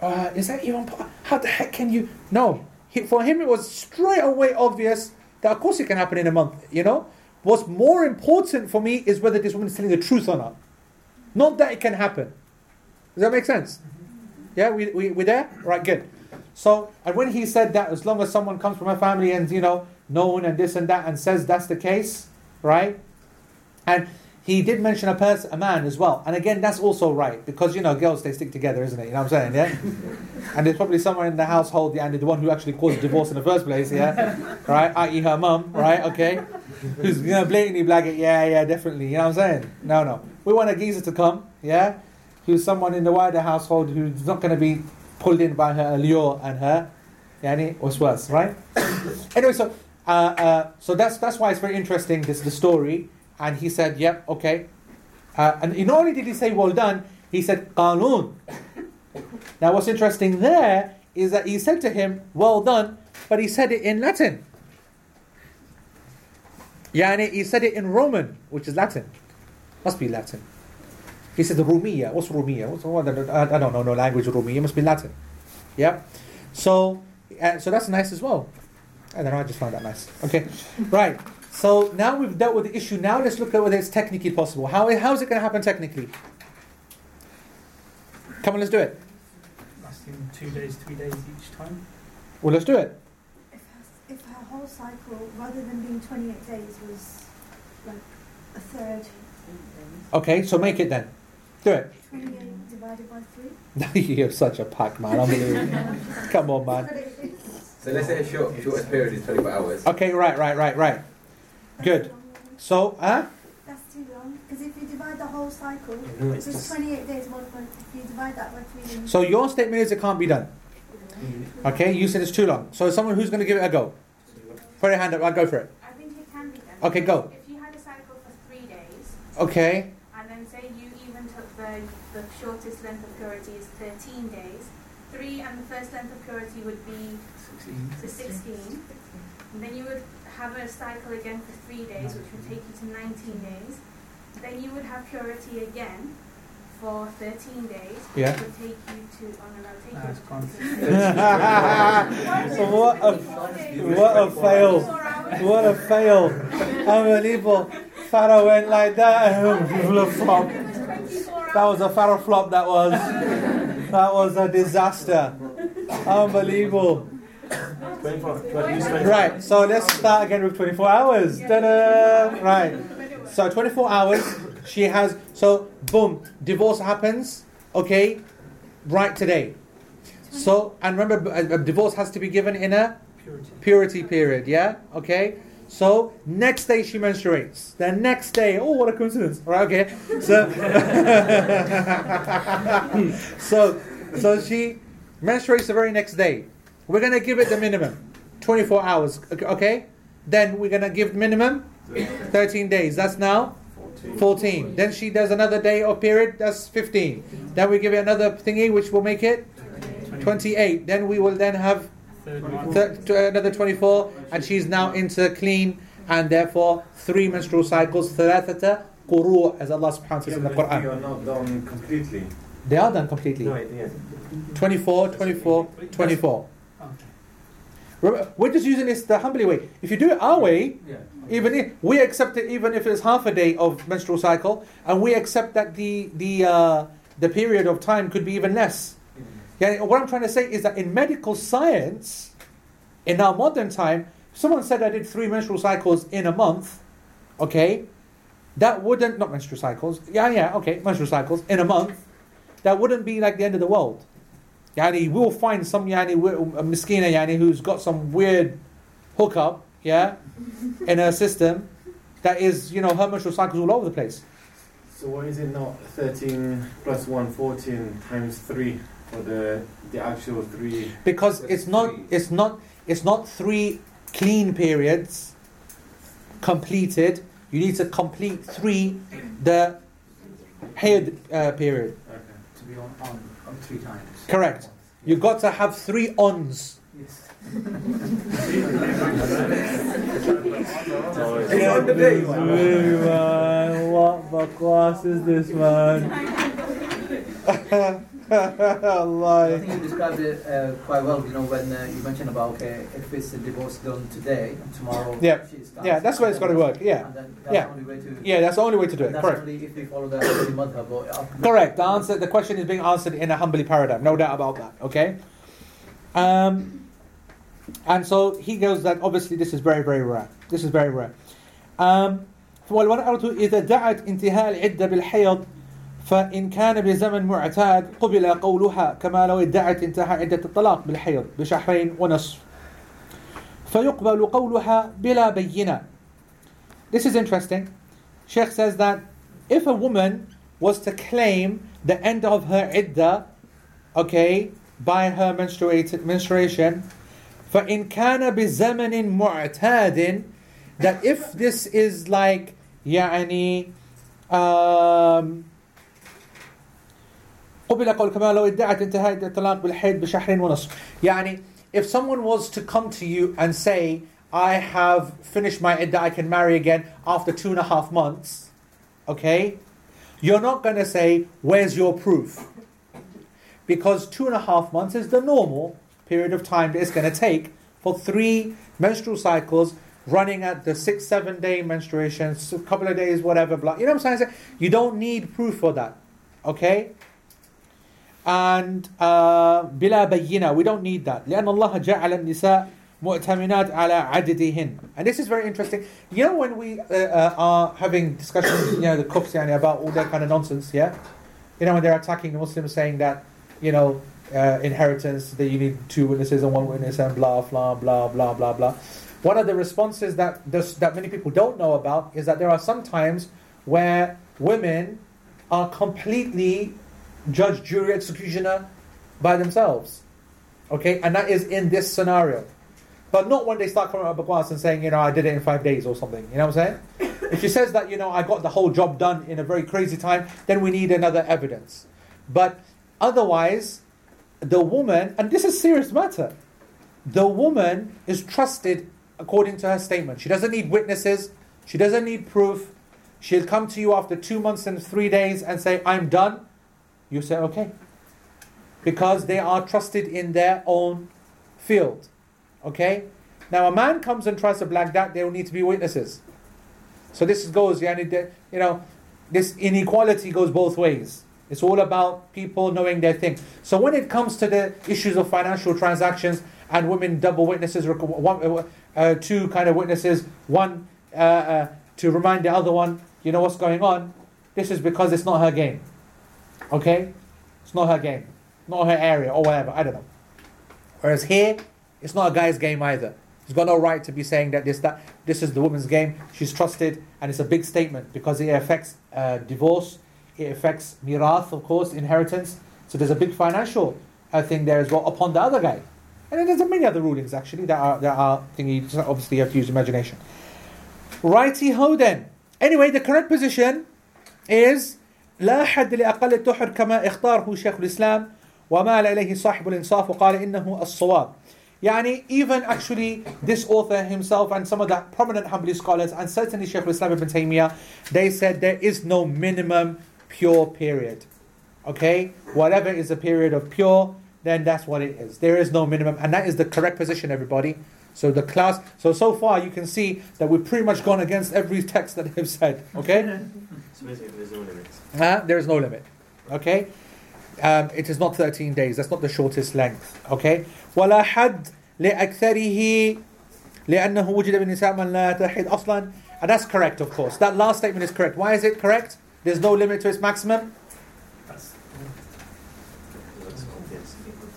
uh, is that even? How the heck can you? No. He, for him, it was straight away obvious that of course it can happen in a month. You know, what's more important for me is whether this woman is telling the truth or not. Not that it can happen. Does that make sense? Yeah, we we we there? Right, good. So, and when he said that, as long as someone comes from a family and you know known and this and that and says that's the case, right? And he did mention a person, a man as well. And again, that's also right because you know girls they stick together, isn't it? You know what I'm saying? Yeah. and there's probably someone in the household, yeah, and the one who actually caused divorce in the first place, yeah, right? I.e. her mum, right? Okay, who's you know blatantly blagging, yeah, yeah, definitely. You know what I'm saying? No, no. We want a geezer to come, yeah, who's someone in the wider household who's not going to be pulled in by her allure and her, yani, what's worse, right? anyway, so uh, uh, so that's that's why it's very interesting. This the story, and he said, "Yep, okay." Uh, and not only did he say "well done," he said "qanun." Now, what's interesting there is that he said to him "well done," but he said it in Latin. Yani, he said it in Roman, which is Latin. Must be Latin. He said the Rumiya. What's Rumiya? What's, what, I, I don't know no language Rumiya. Must be Latin. Yeah. So, uh, so that's nice as well. I don't know. I just found that nice. Okay, right. So now we've dealt with the issue. Now let's look at whether it's technically possible. How how is it going to happen technically? Come on, let's do it. Lasting two days, three days each time. Well, let's do it. If her, if her whole cycle, rather than being 28 days, was like a third, Okay, so make it then. Do it. 28 divided by 3. You're such a pack, man. Unbelievable. Come on, man. So let's say a short, shortest period is 24 hours. Okay, right, right, right, right. Good. So, huh? That's too long. Because if you divide the whole cycle, No, it's just 28 days, one point. If you divide that by 3, then So your statement is it can't be done. Mm-hmm. Okay, you said it's too long. So someone who's going to give it a go. Put your hand up. I'll go for it. I think it can be done. Okay, go. If you had a cycle for three days, Okay. and then say you even took the, the shortest length of purity is 13 days, three and the first length of purity would be to 16. And then you would have a cycle again for three days, which would take you to 19 days. Then you would have purity again for 13 days Yeah. would take you to, oh no, that'll take Nah, you it's gone. what a what a fail! What a fail! Unbelievable. Farah went like that and flop. That was a Farah flop. That was. That was a disaster. Unbelievable. 24, 24. Right. So let's start again with 24 hours. Ta-da! Right. So 24 hours. She has. So boom. Divorce happens. Okay. Right today. So and remember, a a uh, divorce has to be given in a Purity. purity period, yeah? Okay? So next day she menstruates. The next day, oh what a coincidence. Right, okay. So So so she menstruates the very next day. We're going to give it the minimum 24 hours, okay? Then we're going to give minimum 13 days. That's now 14. Then she does another day or period, that's 15. Then we give it another thingy, which will make it 28. Then we will then have thir- another 24, and she's now into clean, and therefore three menstrual cycles, thalathata quru, as Allah subhanahu wa ta'ala says in the Quran. They are not done completely. They are done completely. No, 24, 24, 24 we're just using this the Hanbali way if you do it our way Yeah. even if we accept it even if it's half a day of menstrual cycle and we accept that the the uh, the period of time could be even less Yeah, what I'm trying to say is that in medical science, in our modern time, someone said I did three menstrual cycles in a month, okay, that wouldn't, not menstrual cycles, yeah, yeah, okay, menstrual cycles in a month, that wouldn't be like the end of the world. Yani, we'll find some yani, wi- a miskina yani, who's got some weird hookup, yeah, in her system that is, you know, her menstrual cycles all over the place. So why is it not 13 plus 1, 14 times 3 for the the actual 3? because it's not it's not it's not three clean periods completed you need to complete three the head uh, period Okay. To be on, on, on three times. Correct You've got to have three ons Yes. It's on the day. man, what bakwas is this man I think you described it uh, quite well. You know, when uh, you mentioned about okay, if it's a divorce done today and tomorrow, yeah, yeah, that's where it's got to work. Yeah, yeah, yeah, that's the only way to do it. Correct. if they follow the madhab. Uh, Correct. The answer, the question is being answered in a Hanbali paradigm. No doubt about that. Okay. Um, and so he goes that obviously this is very very rare. This is very rare. Um, والمرأة إذا دعت انتهاء العدة بالحيض فإن كان بزمن معتاد قبل قولها كما لو ادعت انتهاء عدة الطلاق بالحيض بشهرين ونصف فيقبل قولها بلا بينة. This is interesting. Sheikh says that if a woman was to claim the end of her iddah, okay, by her menstruated, menstruation, فإن كان بزمن معتاد, that if this is like, يعني, um, قبل قول كما لو ادعت انتهاء الطلاق بالحيض بشهرين ونصف. يعني, if someone was to come to you and say, I have finished my iddah, I can marry again after two and a half months, okay? You're not going to say, Where's your proof? Because two and a half months is the normal period of time that it's going to take for three menstrual cycles running at the six, seven day menstruation, a couple of days, whatever, blah. You know what I'm saying? You don't need proof for that, okay? And uh, بلا بينة, we don't need that. لأن الله جعل النساء مؤتمنات على عددهن. And this is very interesting. You know when we uh, uh, are having discussions, you know, the cooks yani, about all that kind of nonsense, yeah? You know, when they're attacking the Muslims saying that, you know, uh, inheritance, that you need two witnesses and one witness and blah, blah, blah, blah, blah, blah. One of the responses that, this, that many people don't know about is that there are some times where women are completely judge, jury, executioner by themselves. Okay, and that is in this scenario. But not when they start coming up with and saying, you know, I did it in five days or something. You know what I'm saying? if she says that, you know, I got the whole job done in a very crazy time, then we need another evidence. But otherwise, the woman, and this is serious matter, the woman is trusted according to her statement. She doesn't need witnesses, she doesn't need proof. She'll come to you after two months and three days and say, I'm done. You say, okay. Because they are trusted in their own field. Okay? Now, a man comes and tries to black that, there will need to be witnesses. So this goes, you know, this inequality goes both ways. It's all about people knowing their thing. So when it comes to the issues of financial transactions and women double witnesses, one, uh, two kind of witnesses, one uh, uh, to remind the other one, you know what's going on. This is because it's not her game. Okay, it's not her game, not her area or whatever. I don't know. Whereas here, it's not a guy's game either. He's got no right to be saying that this that this is the woman's game. She's trusted, and it's a big statement because it affects uh, divorce, it affects mirath, of course, inheritance. So there's a big financial uh, thing there as well upon the other guy. And then there's many other rulings actually that are that are thingy. Obviously have to use imagination. Righty ho then. Anyway, the correct position is لا حد لأقل التحر كما اختاره شيخ الإسلام ومال إليه صاحب الإنصاف وقال إنه الصواب. Yani even actually this author himself and some of the prominent Hanbali scholars and certainly Shaykh al-Islam ibn Taymiyyah, they said there is no minimum pure period. Okay? Whatever is a period of pure, then that's what it is. There is no minimum. And that is the correct position, everybody. So the class, so so far you can see that we've pretty much gone against every text that they've said. Okay? So basically, there's no limits. Uh, there is no limit. Okay? Um, it is not 13 days. That's not the shortest length. Okay? ولا حد لأكثره لأنه وجد بالنساء من لا تحيد أصلا. And that's correct, of course. That last statement is correct. Why is it correct? There's no limit to its maximum. That's, That's obvious.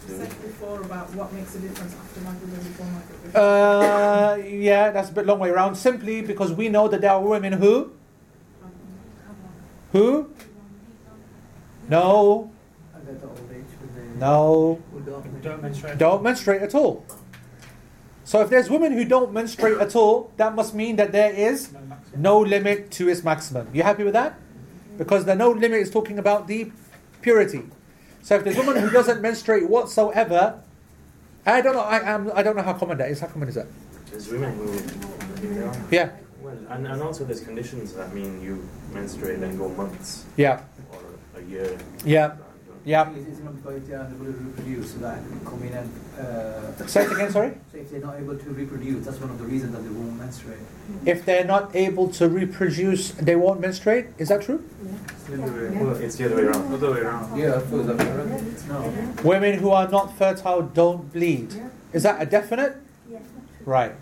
You said before about what makes a difference after Maghrib and before Maghrib. uh, yeah, that's a bit long way around. Simply because we know that there are women who, who, no, And at the old age with the no, don't, menstruate. don't menstruate at all. So if there's women who don't menstruate at all, that must mean that there is No no limit to its maximum. You happy with that? Because the no limit is talking about the purity. So if there's a woman who doesn't menstruate whatsoever, I don't know. I am. I don't know how common that is. How common is that? There's women who. Yeah, Well, and, and also there's conditions that mean you menstruate and go months yeah, or a year. yeah, yeah. It's, it's not because they are unable to reproduce, so that can come in and uh, Say it again. Sorry. so if they're not able to reproduce, that's one of the reasons that they won't menstruate. If they're not able to reproduce, they won't menstruate. Is that true? Yeah. It's the other way- Well, it's the other way around. Other way around. Yeah, of course, that's correct. No. Women who are not fertile don't bleed. Is that a definite? Yeah. Right.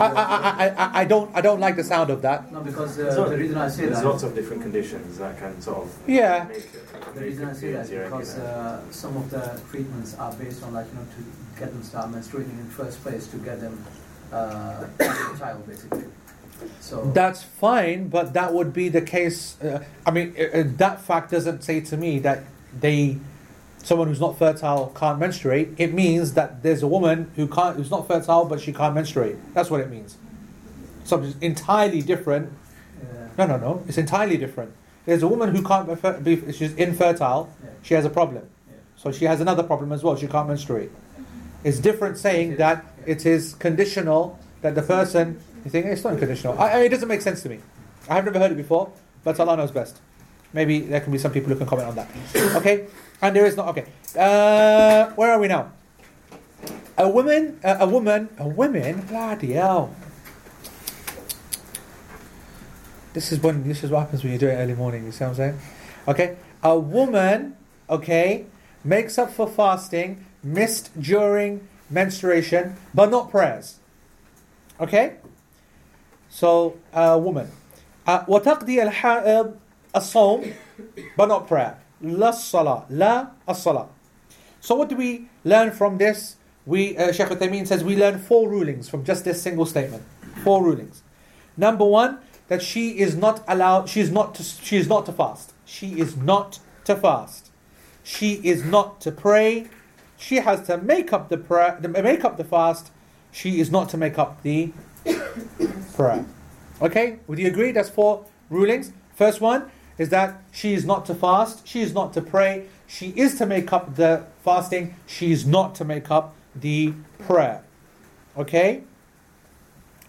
I, I, I, I, I don't I don't like the sound of that. No, because uh, So, the reason I say There's that. lots of different conditions that can sort of Yeah. make it. The reason I say that is because uh, some of the treatments are based on like you know to get them start menstruating in first place to get them uh, a child basically. So That's fine, but that would be the case. Uh, I mean, uh, uh, that fact doesn't say to me that they, someone who's not fertile can't menstruate. It means that there's a woman who can't, who's not fertile, but she can't menstruate. That's what it means. Something entirely different. No, no, no. It's entirely different. There's a woman who can't be, she's infertile. She has a problem. So she has another problem as well. She can't menstruate. It's different saying that it is conditional that the person. You think it's not conditional? I, I, it doesn't make sense to me. I have never heard it before, but Allah knows best. Maybe there can be some people who can comment on that. Okay, and there is not. Okay, uh, where are we now? A woman, uh, a woman, a woman. Bloody hell! This is when this is what happens when you do it early morning. You see what I'm saying? Okay, a woman, okay, makes up for fasting missed during menstruation, but not prayers. Okay, so a woman. Uh, وتقضي الحائض as-sawm, but not prayer. La salah, la as-salah. So what do we learn from this? We uh, Sheikh Uthaymeen says we learn four rulings from just this single statement. Four rulings. Number one, that she is not allowed. She is not. To, she is not to fast. She is not to fast. She is not to pray. She has to make up the prayer. Make up the fast. She is not to make up the prayer. Okay, would you agree? That's four rulings. First one, is that she is not to fast. She is not to pray. She is to make up the fasting. She is not to make up the prayer. Okay.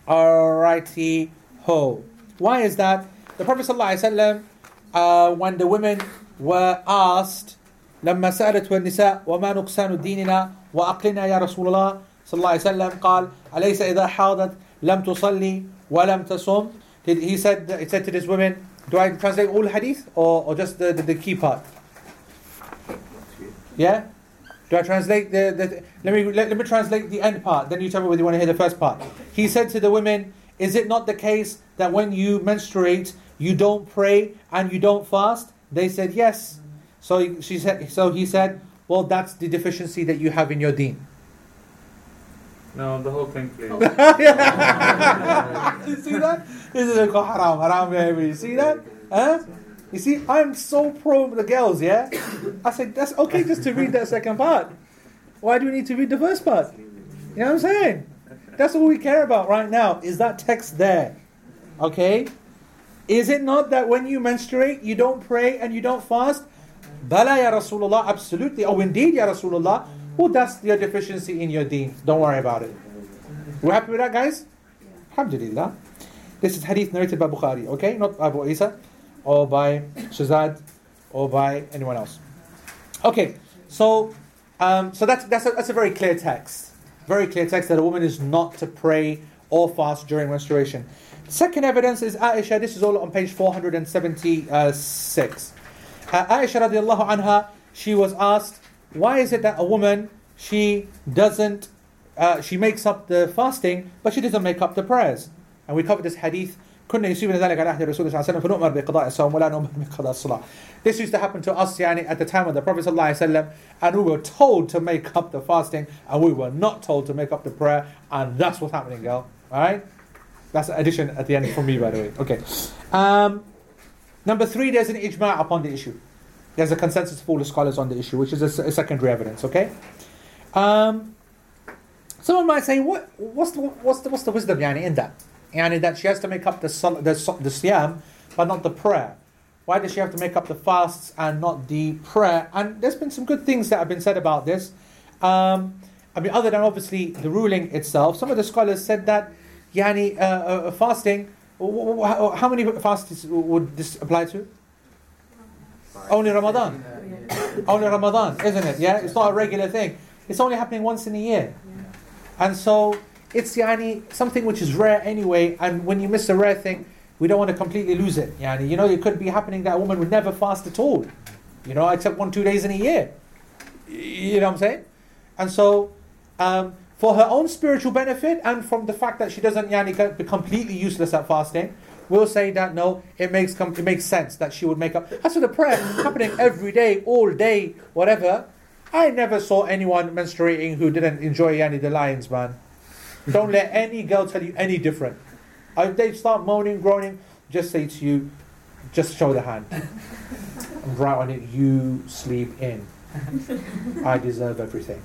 Alrighty ho. Why is that? The Prophet ﷺ, uh, when the women were asked لما سألته النساء وما نقصان ديننا وأقلنا يا رسول الله صلى الله عليه وسلم قال أليس إذا حاضت لم تصلي ولم تصم Did- he said he said to this women do I translate all hadith or, or just the, the, the key part? Yeah? Do I translate the, the let me let, let me translate the end part then you tell me whether you want to hear the first part. He said to the women is it not the case that when you menstruate you don't pray and you don't fast? They said yes. So he- she said so he said well that's the deficiency that you have in your deen. No, the whole thing, please. you see that? This is a haram, haram, baby. You see that? Huh? You see, I'm so pro the girls, yeah? I said, that's okay just to read that second part. Why do we need to read the first part? You know what I'm saying? That's all we care about right now. Is that text there? Okay? Is it not that when you menstruate, you don't pray and you don't fast? Bala ya Rasulullah, absolutely. Oh, indeed, ya Rasulullah. Well, that's your deficiency in your deen. Don't worry about it. We're happy with that, guys? Alhamdulillah. This is hadith narrated by Bukhari, okay? Not by Abu Isa or by Shazad or by anyone else. Okay, so um, so that's that's a, that's a very clear text. Very clear text that a woman is not to pray or fast during menstruation. Second evidence is Aisha. This is all on page 476. Uh, Aisha radiallahu anha, she was asked, why is it that a woman, she doesn't, uh, she makes up the fasting, but she doesn't make up the prayers? And we covered this hadith. كنا يصيبنا ذلك على عهد الرسول صلى الله عليه وسلم فنؤمر بقضاء الصوم ولا نؤمر بقضاء الصلاة. This used to happen to us يعني, at the time of the Prophet صلى الله عليه وسلم, and we were told to make up the fasting, and we were not told to make up the prayer, and that's what's happening, girl. All right, that's an addition at the end from me, by the way. Okay. Um, number three, there's an ijma' upon the issue. There's a consensus of all the scholars on the issue, which is a, s- a secondary evidence. Okay. Um, someone might say, what, what's the what's the what's the wisdom yani, in that? Yani that she has to make up the sal- the the siyam, but not the prayer. Why does she have to make up the fasts and not the prayer? And there's been some good things that have been said about this. Um, I mean, other than obviously the ruling itself, some of the scholars said that yani uh, uh, fasting. w- w- How how many fasts would this apply to? Only Ramadan. Only Ramadan, isn't it? Yeah, it's not a regular thing. It's only happening once in a year. And so it's yani, something which is rare anyway, and when you miss a rare thing, we don't want to completely lose it. Yani, you know, it could be happening that a woman would never fast at all, you know, except one, two days in a year. You know what I'm saying? And so, um, for her own spiritual benefit and from the fact that she doesn't yani, be completely useless at fasting, we'll say that no, it makes com- it makes sense that she would make up. As for the prayer happening every day, all day, whatever, I never saw anyone menstruating who didn't enjoy yani the lions, man. Don't let any girl tell you any different. If they start moaning, groaning, just say to you, just show the hand. And write on it, you sleep in. I deserve everything.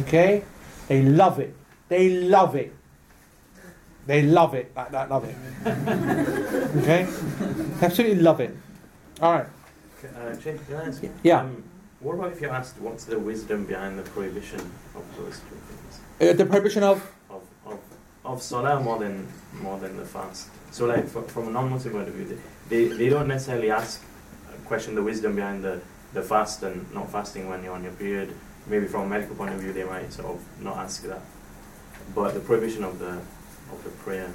Okay? They love it. They love it. They love it. Like that, love it. Okay? Absolutely love it. All right. Uh, Jake, can I ask? Yeah. Um, what about if you asked what's the wisdom behind the prohibition of those two things? Uh, the prohibition of Of, of, of salah more than more than the fast. So like fr- from a non-Muslim point of view, they, they don't necessarily ask uh, question the wisdom behind the, the fast and not fasting when you're on your period. Maybe from a medical point of view, they might sort of not ask that. But the prohibition of the of the prayer,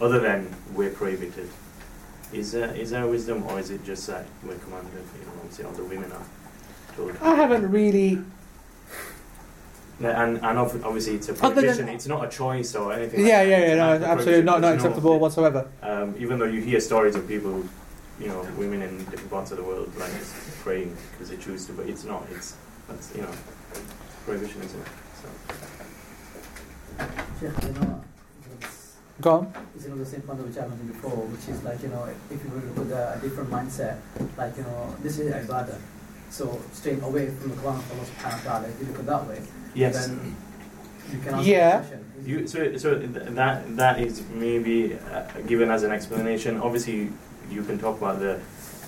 other than we're prohibited, is there is there wisdom or is it just that we're commanded? You know, obviously, all the women are told. I haven't really No, And, and ob- obviously it's a Other than- prohibition. it's not a choice or anything. Yeah, like yeah, that. yeah, no, an act of absolutely not, not prohibition. There's no- acceptable whatsoever. Um, even though you hear stories of people, you know, women in different parts of the world like praying because they choose to, but it's not. It's that's you know, prohibition, isn't it? So. Sheikh, you know, it's, Go on. it's you know the same point which I mentioned before, which is like you know, if you were to put a, a different mindset, like you know, this is ibadah, so staying away from the Quran of Allah subhanahu wa ta'ala, if you look at that way, yes. then you can answer yeah. You, so so that that is maybe uh, given as an explanation. Obviously, you can talk about the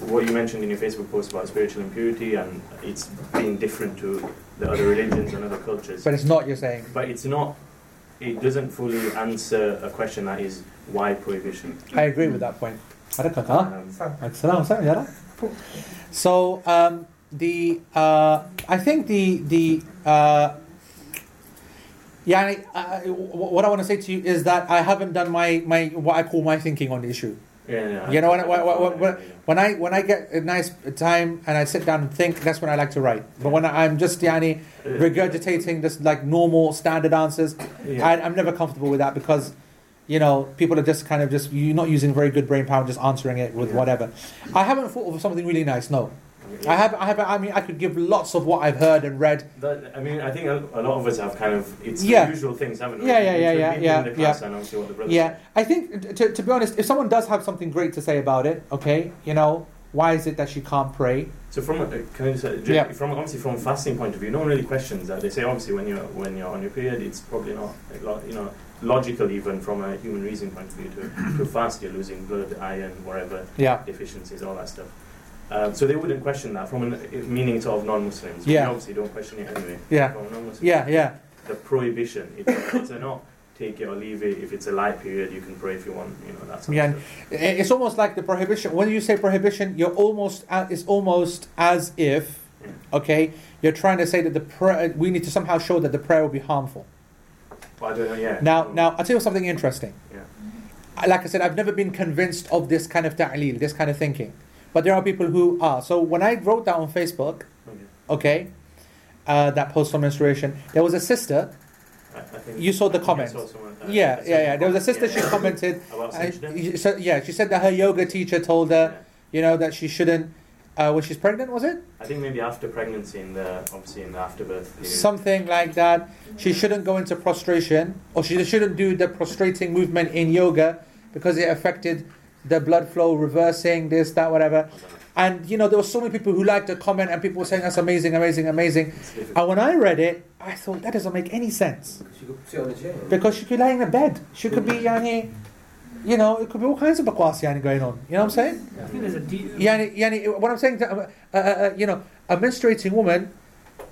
what you mentioned in your Facebook post about spiritual impurity and it's being different to the other religions and other cultures. But it's not, you're saying. But it's not. It doesn't fully answer a question that is why prohibition. I agree with that point. Um, so um, the uh, I think the the uh, yeah, I, uh, I, what I want to say to you is that I haven't done my, my what I call my thinking on the issue. Yeah, yeah you know, when, when, when, when, I when I get a nice time and I sit down and think, that's when I like to write. But when I'm just yani regurgitating just like normal standard answers, yeah. I, am never comfortable with that because you know people are just kind of just you're not using very good brain power, just answering it with yeah. whatever. I haven't thought of something really nice. No, I have. I have. I mean, I could give lots of what I've heard and read. That, I mean, I think a, lot of us have kind of it's Yeah. the usual things, haven't we? Yeah, yeah, yeah, yeah, yeah, in the class yeah. and obviously what the brothers Yeah, say. I think to, to be honest, if someone does have something great to say about it, okay, you know, why is it that she can't pray? So from a, can I just say, ju- Yeah. from obviously from a fasting point of view, no one really questions that. They say obviously when you're when you're on your period, it's probably not like, you know logical even from a human reason point of view to, to fast. You're losing blood, iron, whatever Yeah. deficiencies, all that stuff. Um, so they wouldn't question that from a meaning to of non-Muslims. We Yeah. obviously don't question it anyway. Yeah. Yeah, yeah. the prohibition. It's it's a not take it or leave it. If it's a light period, you can pray if you want. You know that's Yeah, It's almost like the prohibition. When you say prohibition, you're almost. a- It's almost as if, okay, you're trying to say that the prayer. We need to somehow show that the prayer will be harmful. Well, I don't know. Yeah. Now, now I'll tell you something interesting. Yeah. Like I said, I've never been convinced of this kind of ta'leel, this kind of thinking, but there are people who are. So when I wrote that on Facebook, Okay. uh, that post on menstruation, there was a sister. I, I think You saw the I think comments. saw uh, Yeah, yeah, yeah. There was a sister. She commented. Uh, so, yeah, she said that her yoga teacher told her, you know, that she shouldn't, uh, when she's pregnant, was it? I think maybe after pregnancy, in the obviously in the afterbirth period. Something like that. She shouldn't go into prostration, or she shouldn't do the prostrating movement in yoga because it affected the blood flow, reversing this, that, whatever. I don't know. And you know, there were so many people who liked the comment, and people were saying that's amazing, amazing, amazing. And when I read it, I thought that doesn't make any sense She could sit on a chair. because she could lay in a bed. She could be, yani, you know, it could be all kinds of bakwas yani going on. You know what I'm saying? I think there's a deep. Yani, yani, what I'm saying, to, uh, uh, uh, you know, a menstruating woman.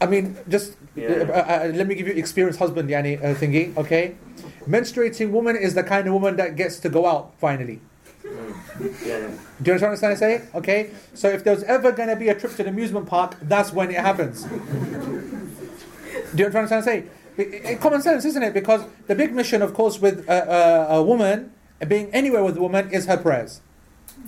I mean, just Yeah. uh, uh, let me give you experienced husband, yani, uh, thingy. Okay, menstruating woman is the kind of woman that gets to go out finally. Yeah. Do you understand what I'm trying to say? Okay, so if there's ever going to be a trip to the amusement park, that's when it happens. Do you understand what I'm trying to say? It- common sense, isn't it? Because the big mission, of course, with a, a, a woman being anywhere with a woman is her prayers.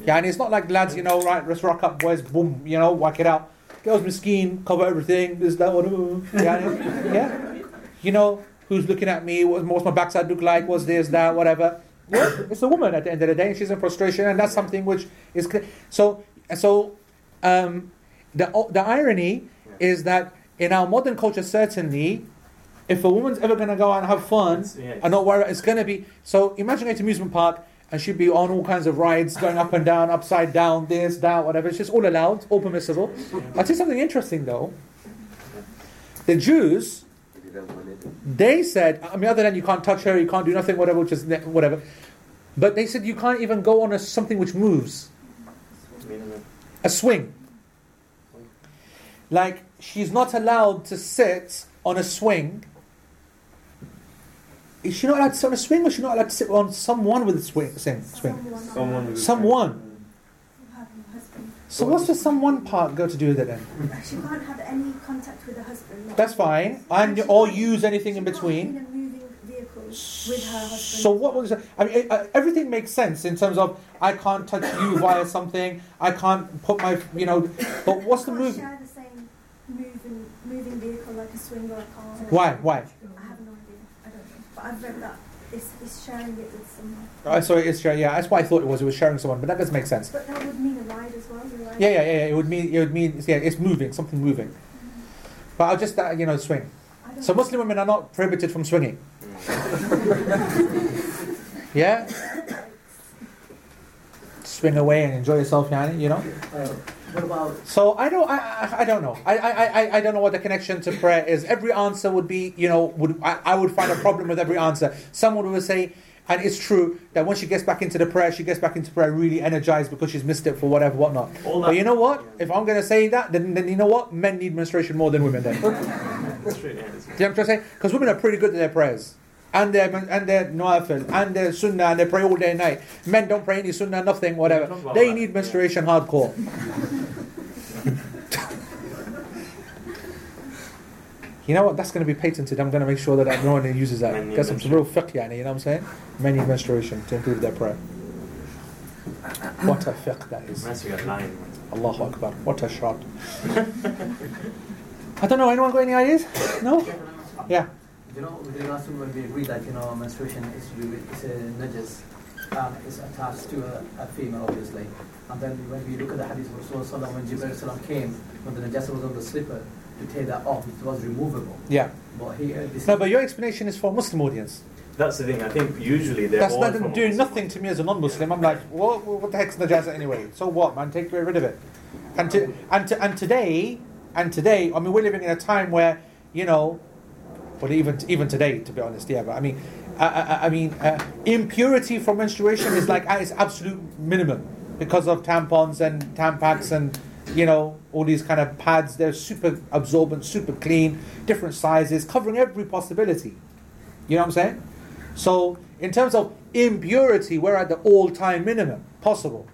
Yeah, and it's not like lads, you know, right? Let's rock up, boys, boom, you know, whack it out. Girls, miskeen, cover everything. This, that, whatever. Yeah, yeah. You know, who's looking at me? What, what's my backside look like? What's this, that, whatever. Yeah, it's a woman at the end of the day, and she's in frustration, and that's something which is. So, so, um, the the irony is that in our modern culture, certainly, if a woman's ever going to go out and have fun yeah, and not worry, it's going to be. So, imagine going to amusement park and she'd be on all kinds of rides, going up and down, upside down, this, that, whatever. It's just all allowed, all permissible. I'll tell you something interesting though. The Jews, they said, I mean, other than you can't touch her, you can't do nothing, whatever, which is ne- whatever. But they said you can't even go on a something which moves, I mean, a swing. Like she's not allowed to sit on a swing. Is she not allowed to sit on a swing, or is she not allowed to sit on someone with a swing? Swing. swing? Someone. Someone Someone. who have a husband. So what's the someone part go to do with it then? She can't have any contact with her husband. no. That's fine, and or use anything in between. be in a moving vehicle with her husband. So what was? I mean, uh, everything makes sense in terms of I can't touch you via something. I can't put my, you know. But what's the move? share the same moving moving vehicle like a swing or a car. Why? Why? I have no idea. I don't know. But I've read that it's, it's sharing it with someone. Uh, sorry, it's yeah. That's why I thought it was. It was sharing someone, but that doesn't make sense. But that would mean a ride as well. You're right. Yeah, yeah, yeah. yeah. It would mean it would mean yeah. It's moving, something moving. But I'll just uh, you know swing. So know. Muslim women are not prohibited from swinging. Yeah. Swing away and enjoy yourself, yani, you know. What about So I don't, I, I, I don't know. I, I, I, I don't know what the connection to prayer is. Every answer would be, you know, would I, I would find a problem with every answer. Someone would say, and it's true that when she gets back into the prayer, she gets back into prayer really energized because she's missed it for whatever, whatnot. all But you know what? If I'm going to say that, then, then you know what? Men need menstruation more than women. Then, do you know that's true, yeah, it's- what I'm trying to say? Because women are pretty good at their prayers. And their and their nawafil and their sunnah and they pray all day and night. Men don't pray any sunnah, nothing, whatever. talk about They that, need yeah. menstruation hardcore. You know what? That's going to be patented. I'm going to make sure that no one uses that. Men Get some real fiqh, yani, you know what I'm saying? Men need menstruation to improve their prayer. What a fiqh that is. Unless you get lying. Allahu Akbar. What a shot. I don't know. Anyone got any ideas? No? Yeah. You know, with regards to when we agree that you know menstruation is to do with it's a najas, um, it's attached to a, a female obviously. And then when we look at the hadith of Rasulullah when Jibreel salam came, when the najasa was on the slipper, to take that off, it was removable. Yeah. But here, this No, but your explanation is for a Muslim audience. That's the thing. I think usually they're That's all not from doing Muslim. nothing to me as a non-Muslim. I'm like, what, what the heck's najasa anyway? So what, man? Take rid of it. And to, and to, and today, and today, I mean, we're living in a time where you know, but even even today, to be honest, yeah. But I mean, I, I, I mean, uh, impurity from menstruation is like at its absolute minimum because of tampons and tampax and you know all these kind of pads. They're super absorbent, super clean, different sizes, covering every possibility. You know what I'm saying? So, in terms of impurity, we're at the all-time minimum possible.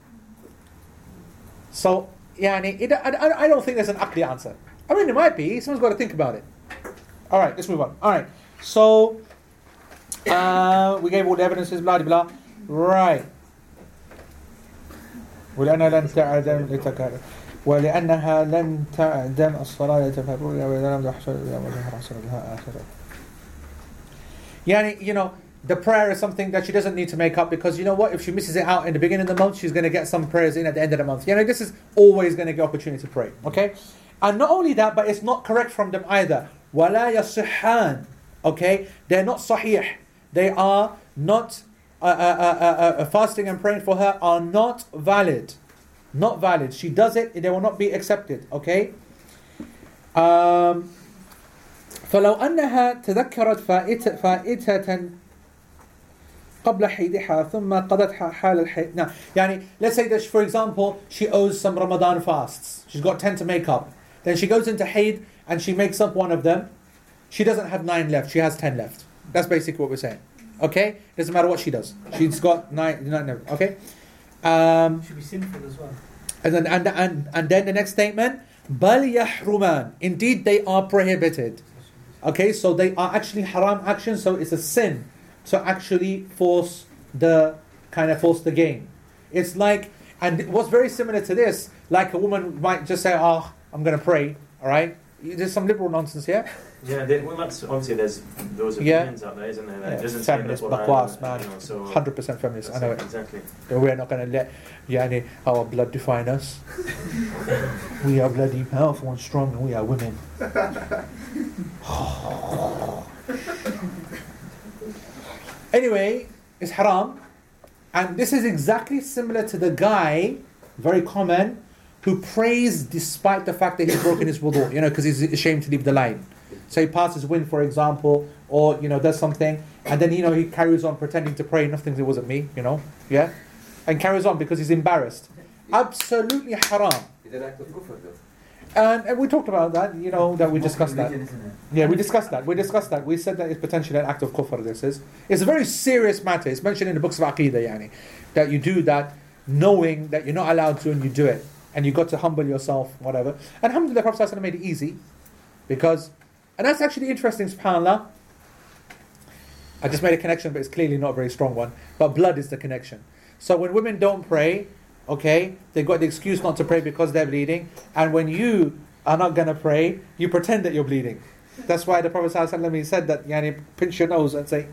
So, yeah, it, I, I, I don't think there's an ugly answer. I mean, it might be. Someone's got to think about it. All right, let's move on. All right, so uh, we gave all the evidences, blah blah. blah. Right. ولأنها لن تعدم لتكرر ولأنها لن تعدم الصلاة لتفرغها وإذا لم تحصل إلى وجه حصل بها آخرة. Yani, you know, the prayer is something that she doesn't need to make up because you know what? If she misses it out in the beginning of the month, she's going to get some prayers in at the end of the month. You know, this is always going to get opportunity to pray. Okay? And not only that, but it's not correct from them either. وَلَا يَصِحَّانِ Okay? They're not sahih. They are not, uh, uh, uh, uh, uh, fasting and praying for her are not valid. Not valid. She does it, they will not be accepted. Okay? Um, فلو أنها تذكرت فائتة, فائتة قبل حيدها ثم قضتها حال الحيض now يعني let's say that for example she owes some Ramadan fasts she's got 10 to make up then she goes into Haid and she makes up one of them she doesn't have 9 left she has 10 left that's basically what we're saying okay doesn't matter what she does she's got 9, nine left okay um, should be sinful as well. and then and, and, and then the next statement بل يحرمان indeed they are prohibited Okay, so they are actually haram actions, so it's a sin to actually force the kind of force the game. It's like, and what's very similar to this, like a woman might just say, "Oh, I'm going to pray." All right, There's some liberal nonsense here. Yeah, they, well, that's obviously there's those Yeah. opinions out there, isn't there? That Yeah, doesn't feminist bakwas, man. you know, so Hundred percent feminist. I know it, it. exactly. We're not going to let yani, our blood define us. we are bloody powerful and strong, and we are women. anyway, it's haram, and this is exactly similar to the guy, very common, who prays despite the fact that he's broken his wudu, you know, because he's ashamed to leave the line. So he passes wind, for example, or you know, does something, and then you know he carries on pretending to pray. Nothing, it wasn't me, you know, yeah, and carries on because he's embarrassed. Absolutely haram. It's an act of kufr though. And, and we talked about that, you know, that we discussed that. religion, isn't? Yeah, we discussed that. We discussed that. We said that it's potentially an act of kufr, this is. It's a very serious matter. It's mentioned in the books of Aqidah, yani, that you do that knowing that you're not allowed to and you do it. And you've got to humble yourself, whatever. And alhamdulillah, Prophet ﷺ made it easy. Because, and that's actually interesting, subhanAllah. I just made a connection, but it's clearly not a very strong one. But blood is the connection. So when women don't pray, okay, they've got the excuse not to pray because they're bleeding. And when you are not going to pray, you pretend that you're bleeding. That's why the Prophet ﷺ, said that, yani, pinch your nose and say,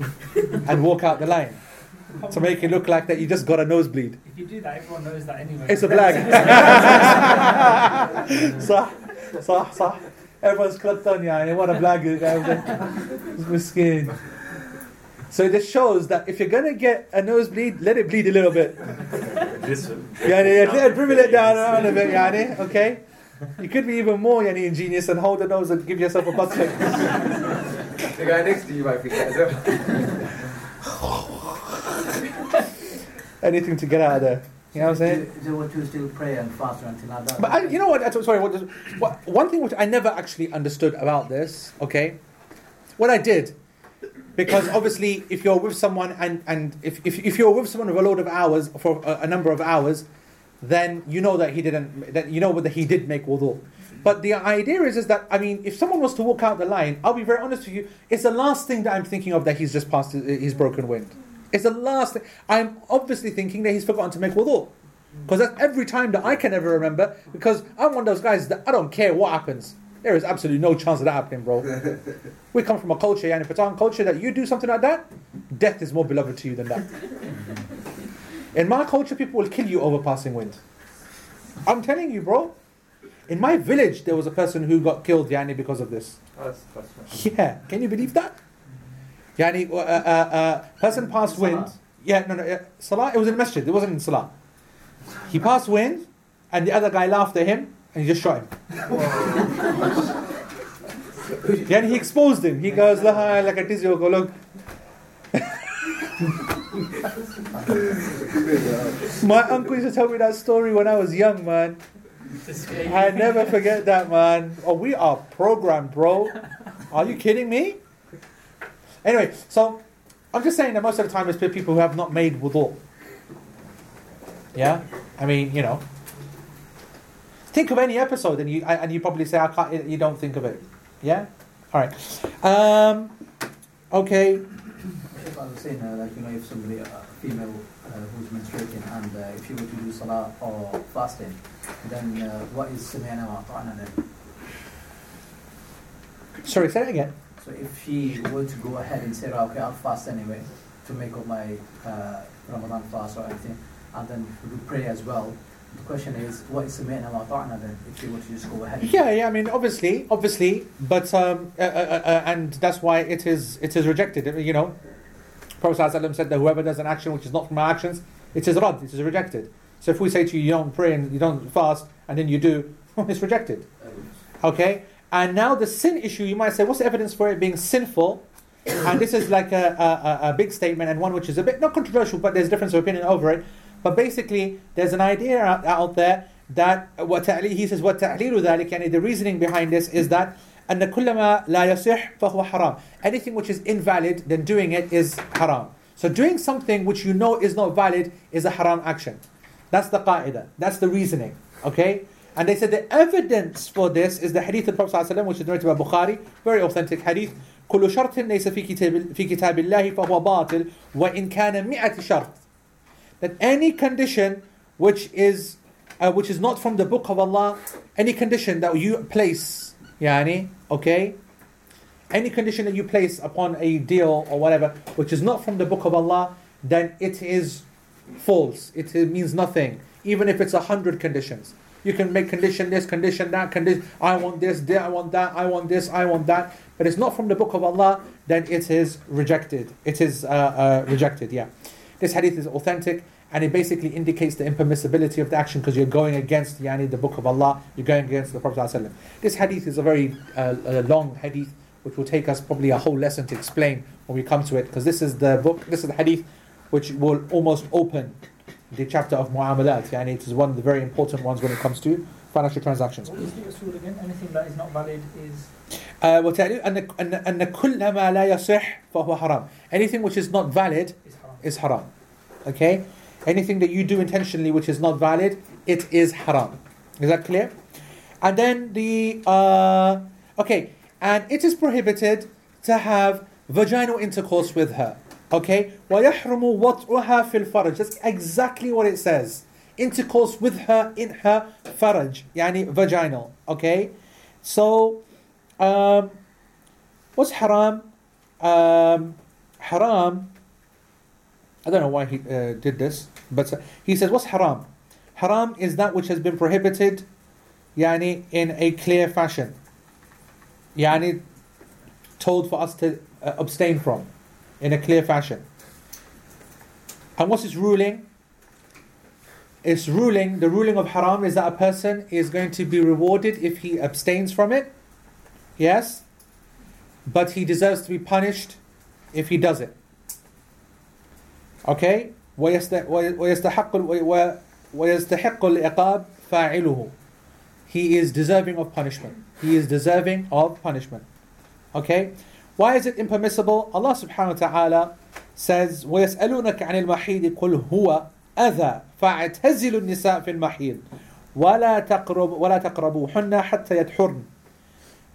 and walk out the line To make it look like that you just got a nosebleed. If you do that, everyone knows that anyway. It's a blag. صح صح صح Everyone's clipped on يعني what a blag is مسكين So this shows that if you're gonna get a nosebleed, let it bleed a little bit. This, يعني let it dribble it down around a bit يعني okay You could be even more يعني ingenious and hold the nose and give yourself a butt check. The guy next to you might think that as well. Anything to get out of there. You know what I'm saying? It what you still pray and fast like that? But I, you know what? I'm sorry. What, what, one thing which I never actually understood about this. Okay, what I did because obviously if you're with someone and, and if, if, if you're with someone with a load of hours for a, a number of hours then you know that he didn't that you know that he did make wudu but the idea is is that I mean if someone was to walk out the line I'll be very honest with you it's the last thing that I'm thinking of that he's just passed his broken wind it's the last thing I'm obviously thinking that he's forgotten to make wudu because that's every time that I can ever remember because I'm one of those guys that I don't care what happens there is absolutely no chance of that happening bro we come from a culture, yani Pathan culture, that you do something like that, death is more beloved to you than that. In my culture, people will kill you over passing wind. I'm telling you, bro. In my village, there was a person who got killed, yani, because of this. That's, that's. Yeah, can you believe that? Yani, uh, uh, uh, person passed wind. Yeah, no, no, yeah. Salah, it was in masjid, it wasn't in Salah. He passed wind, and the other guy laughed at him, and he just shot him. And he exposed him. He goes, "La like a tizio, go look. My uncle used to tell me that story when I was young, man. I never forget that, man. Oh, we are programmed, bro. Are you kidding me? Anyway, so I'm just saying that most of the time it's people who have not made wudu. Yeah, I mean, you know, think of any episode and you and you probably say I can't. You don't think of it. Yeah. All right. Um, okay. If I was saying, uh, like, you know, if somebody, a female uh, who's menstruating, and uh, if she were to do salah or fasting, then uh, what is sami'na wa ata'na then? Sorry, say that again. So if she were to go ahead and say, "Right, okay, I'll fast anyway to make up my uh, Ramadan fast or anything, and then we would pray as well. The question is, what is the sami'na wa ata'na then? If she were to just go ahead. Yeah, yeah. I mean, obviously, obviously, but um, uh, uh, uh, and that's why it is it is rejected. You know, Prophet ﷺ said that whoever does an action which is not from our actions, it is rad, it is rejected. So if we say to you, you don't pray and you don't fast, and then you do, it's rejected. Okay. And now the sin issue, you might say, what's the evidence for it being sinful? and this is like a, a, a- a big statement and one which is a bit not controversial, but there's difference of opinion over it. But basically, there's an idea out, out there that what he says what تعليل ذلك يعني the reasoning behind this is that أن كل ما لا يصح فهو حرام. Anything which is invalid, then doing it is haram. So doing something which you know is not valid is a haram action. That's the qaida. That's the reasoning. Okay? And they said the evidence for this is the hadith of Prophet ﷺ, which is narrated by Bukhari, very authentic hadith. كل شرط ليس في كتاب في كتاب الله فهو باطل وإن كان مئة شرط. That any condition which is uh, which is not from the book of Allah, any condition that you place, yani, okay, any condition that you place upon a deal or whatever, which is not from the book of Allah, then it is false. It, it means nothing, even if it's a hundred conditions. You can make condition this, condition that, condition. I want this, I want that, I want this, I want that. But it's not from the book of Allah, then it is rejected. It is uh, uh, rejected. Yeah, this hadith is authentic, and it basically indicates the impermissibility of the action because you're going against yani, the book of Allah. You're going against the Prophet ﷺ. This hadith is a very uh, a long hadith, which will take us probably a whole lesson to explain when we come to it, because this is the book, this is the hadith which will almost open the chapter of muamalat. Yani it is one of the very important ones when it comes to financial transactions. What is the usul again? Anything that is not valid is Uh, وتعليل أن أن أن كل ما لا يصح فهو حرام. Anything which is not valid is haram. is haram. Okay? Anything that you do intentionally which is not valid, it is haram. Is that clear? And then the uh, okay, and it is prohibited to have vaginal intercourse with her. Okay? ويحرم وطئها في الفرج. That's exactly what it says. Intercourse with her in her faraj, يعني vaginal. Okay? So um, what's haram? Um, haram. I don't know why he uh, did this, but uh, he says, "What's haram? Haram is that which has been prohibited, yani in a clear fashion, yani told for us to uh, abstain from, in a clear fashion. And what's its ruling? Its ruling, the ruling of haram is that a person is going to be rewarded if he abstains from it. Yes, but he deserves to be punished if he does it. Okay? ويست- ويستحق ال- ويستحق العقاب فاعله. He is deserving of punishment. He is deserving of punishment. Okay? Why is it impermissible? Allah subhanahu wa ta'ala says, وَيَسْأَلُونَكَ عَنِ الْمَحِيدِ قُلْ هُوَ أَذَى فَاعْتَزِلُوا النِّسَاء فِي الْمَحِيدِ وَلَا تَقْرَبُ وَلَا تَقْرَبُوهُنَّ حَتَّى يَدْحُرْنَ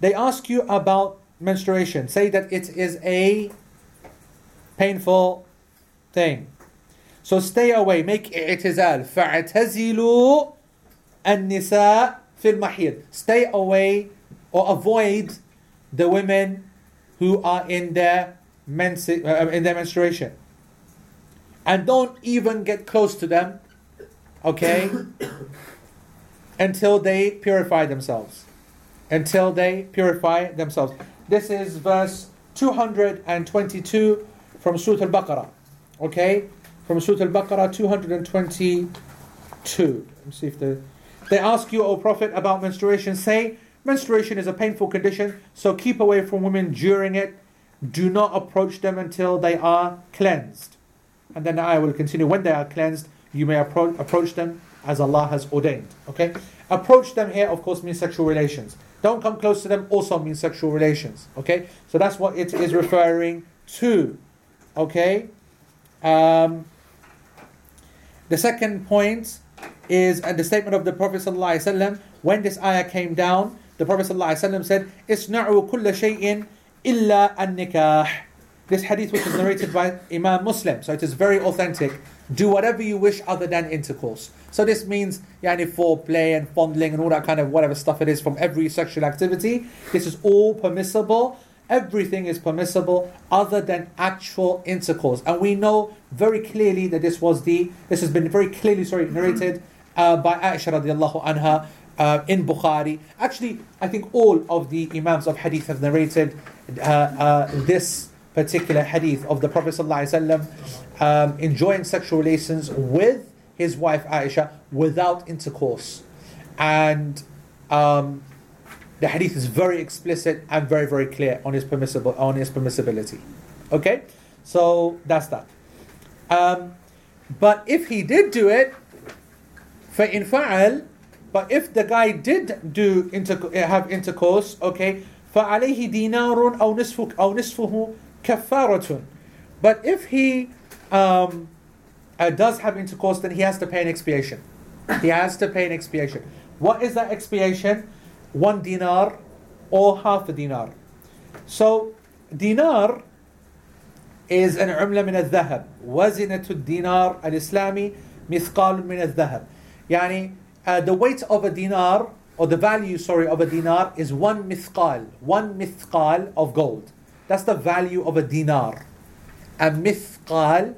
They ask you about menstruation. Say that it is a painful thing. So stay away, make i'tizal. فَاعْتَزِلُوا النِّسَاء فِي الْمَحِيدِ Stay away or avoid the women who are in their, mensi- uh, in their menstruation. And don't even get close to them, okay, until they purify themselves. Until they purify themselves. This is verse 222 from Surah Al Baqarah. Okay? From Surah Al Baqarah 222. Let me see if the. They ask you, O Prophet, about menstruation. Say, menstruation is a painful condition, so keep away from women during it. Do not approach them until they are cleansed. And then I will continue. When they are cleansed, you may appro- approach them as Allah has ordained. Okay? Approach them here, of course, means sexual relations. Don't come close to them also means sexual relations. Okay? So that's what it is referring to. Okay? Um, the second point is uh, the statement of the Prophet. When this ayah came down, the Prophet ﷺ said, "Isna'u kulla shay'in illa an-nikah." This hadith, which is narrated by Imam Muslim, so it is very authentic. Do whatever you wish other than intercourse. So this means yani foreplay and fondling and all that kind of whatever stuff it is from every sexual activity. This is all permissible. Everything is permissible other than actual intercourse. And we know very clearly that this was the this has been very clearly sorry narrated uh, by Aisha radiallahu anha uh, in Bukhari. Actually, I think all of the Imams of Hadith have narrated uh, uh, this particular hadith of the Prophet ﷺ, um, enjoying sexual relations with his wife Aisha without intercourse. And um, the hadith is very explicit and very, very clear on his permissible on his permissibility. Okay? So that's that. Um, but if he did do it, فَإِنْ فَعَلْ But if the guy did do inter- have intercourse, okay, فَعَلَيْهِ دِينَارٌ أَوْ نِصْفُ أَوْ نِصْفُهُ كَفَّارَةٌ But if he um, uh, does have intercourse, then he has to pay an expiation. He has to pay an expiation. What is that expiation? One dinar or half a dinar. So, dinar is an عملة من الذهب وزنة الدينار الإسلامي مثقال من الذهب يعني uh, the weight of a dinar, or the value, sorry, of a dinar is one mithqal, one mithqal of gold. That's the value of a dinar. A mithqal,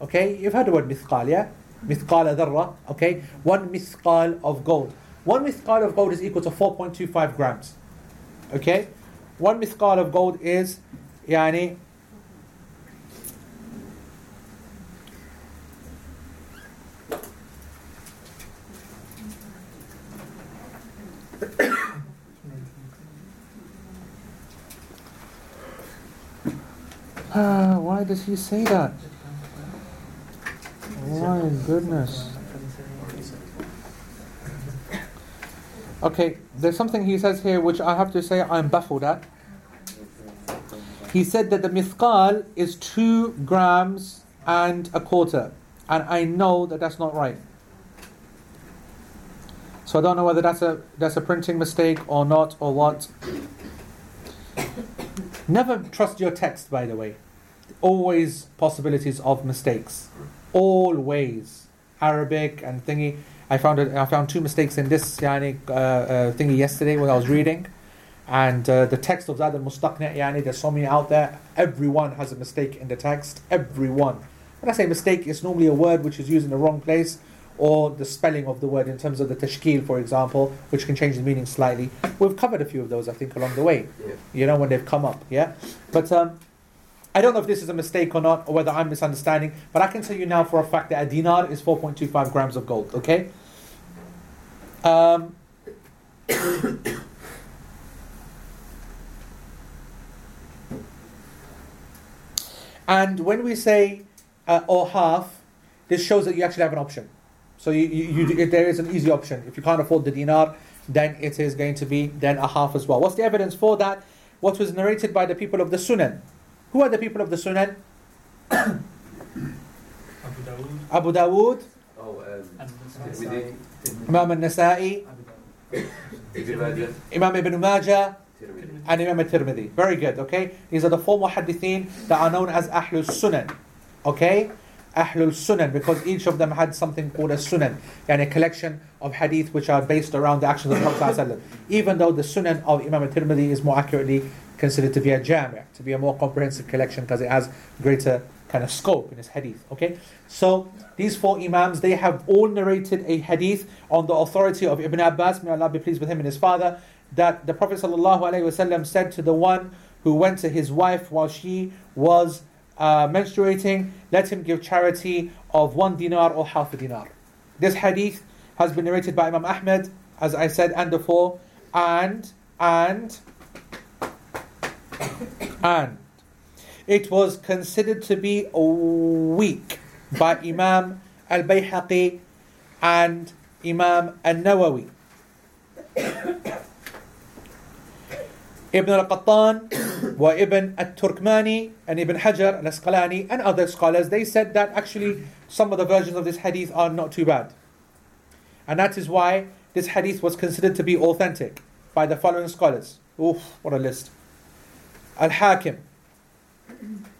okay, you've heard the word mithqal, yeah? Mithqal okay? One mithqal of gold. One mithqal of gold is equal to 4.25 grams, okay? One mithqal of gold is, yani, Ah, why does he say that? My goodness. Okay, there's something he says here which I have to say I'm baffled at. He said that the mithqal is two grams and a quarter, and I know that that's not right. So I don't know whether that's a that's a printing mistake or not or what. Never trust your text, by the way. Always possibilities of mistakes. Always. Arabic and thingy. I found it, I found two mistakes in this yani, uh, uh, thingy yesterday when I was reading. And uh, the text of Zad al Mustaqni, yani, there's so many out there. Everyone has a mistake in the text. Everyone. When I say mistake, it's normally a word which is used in the wrong place or the spelling of the word in terms of the tashkil, for example, which can change the meaning slightly. We've covered a few of those, I think, along the way. Yeah. You know, when they've come up, yeah. But um, I don't know if this is a mistake or not, or whether I'm misunderstanding. But I can tell you now for a fact that a dinar is 4.25 grams of gold. Okay. Um, and when we say uh, or half, this shows that you actually have an option. So you, you, you, there is an easy option. If you can't afford the dinar, then it is going to be then a half as well. What's the evidence for that? what was narrated by the people of the Sunan. Who are the people of the Sunan? Abu Dawood Abu Dawood, Oh, um, Imam al-Nasa'i, Imam Ibn Majah, and Imam al-Tirmidhi. Very good, okay? These are the four muhaddithin that are known as Ahlul Sunan. Okay? Ahlul Sunan, because each of them had something called a Sunan, and a collection of hadith which are based around the actions of the Prophet ﷺ. Even though the Sunan of Imam al-Tirmidhi is more accurately considered to be a jami', to be a more comprehensive collection because it has greater kind of scope in its hadith. Okay? So these four Imams, they have all narrated a hadith on the authority of Ibn Abbas, may Allah be pleased with him and his father, that the Prophet ﷺ said to the one who went to his wife while she was uh, menstruating, let him give charity of one dinar or half a dinar. This hadith has been narrated by Imam Ahmed, as I said, and the four, and, and, and it was considered to be weak by Imam Al Bayhaqi and Imam Al Nawawi. Ibn al Qattan, wa Ibn al Turkmani, and Ibn Hajar al Asqalani, and other scholars, they said that actually some of the versions of this hadith are not too bad. And that is why this hadith was considered to be authentic by the following scholars. Oof, what a list. Al Hakim.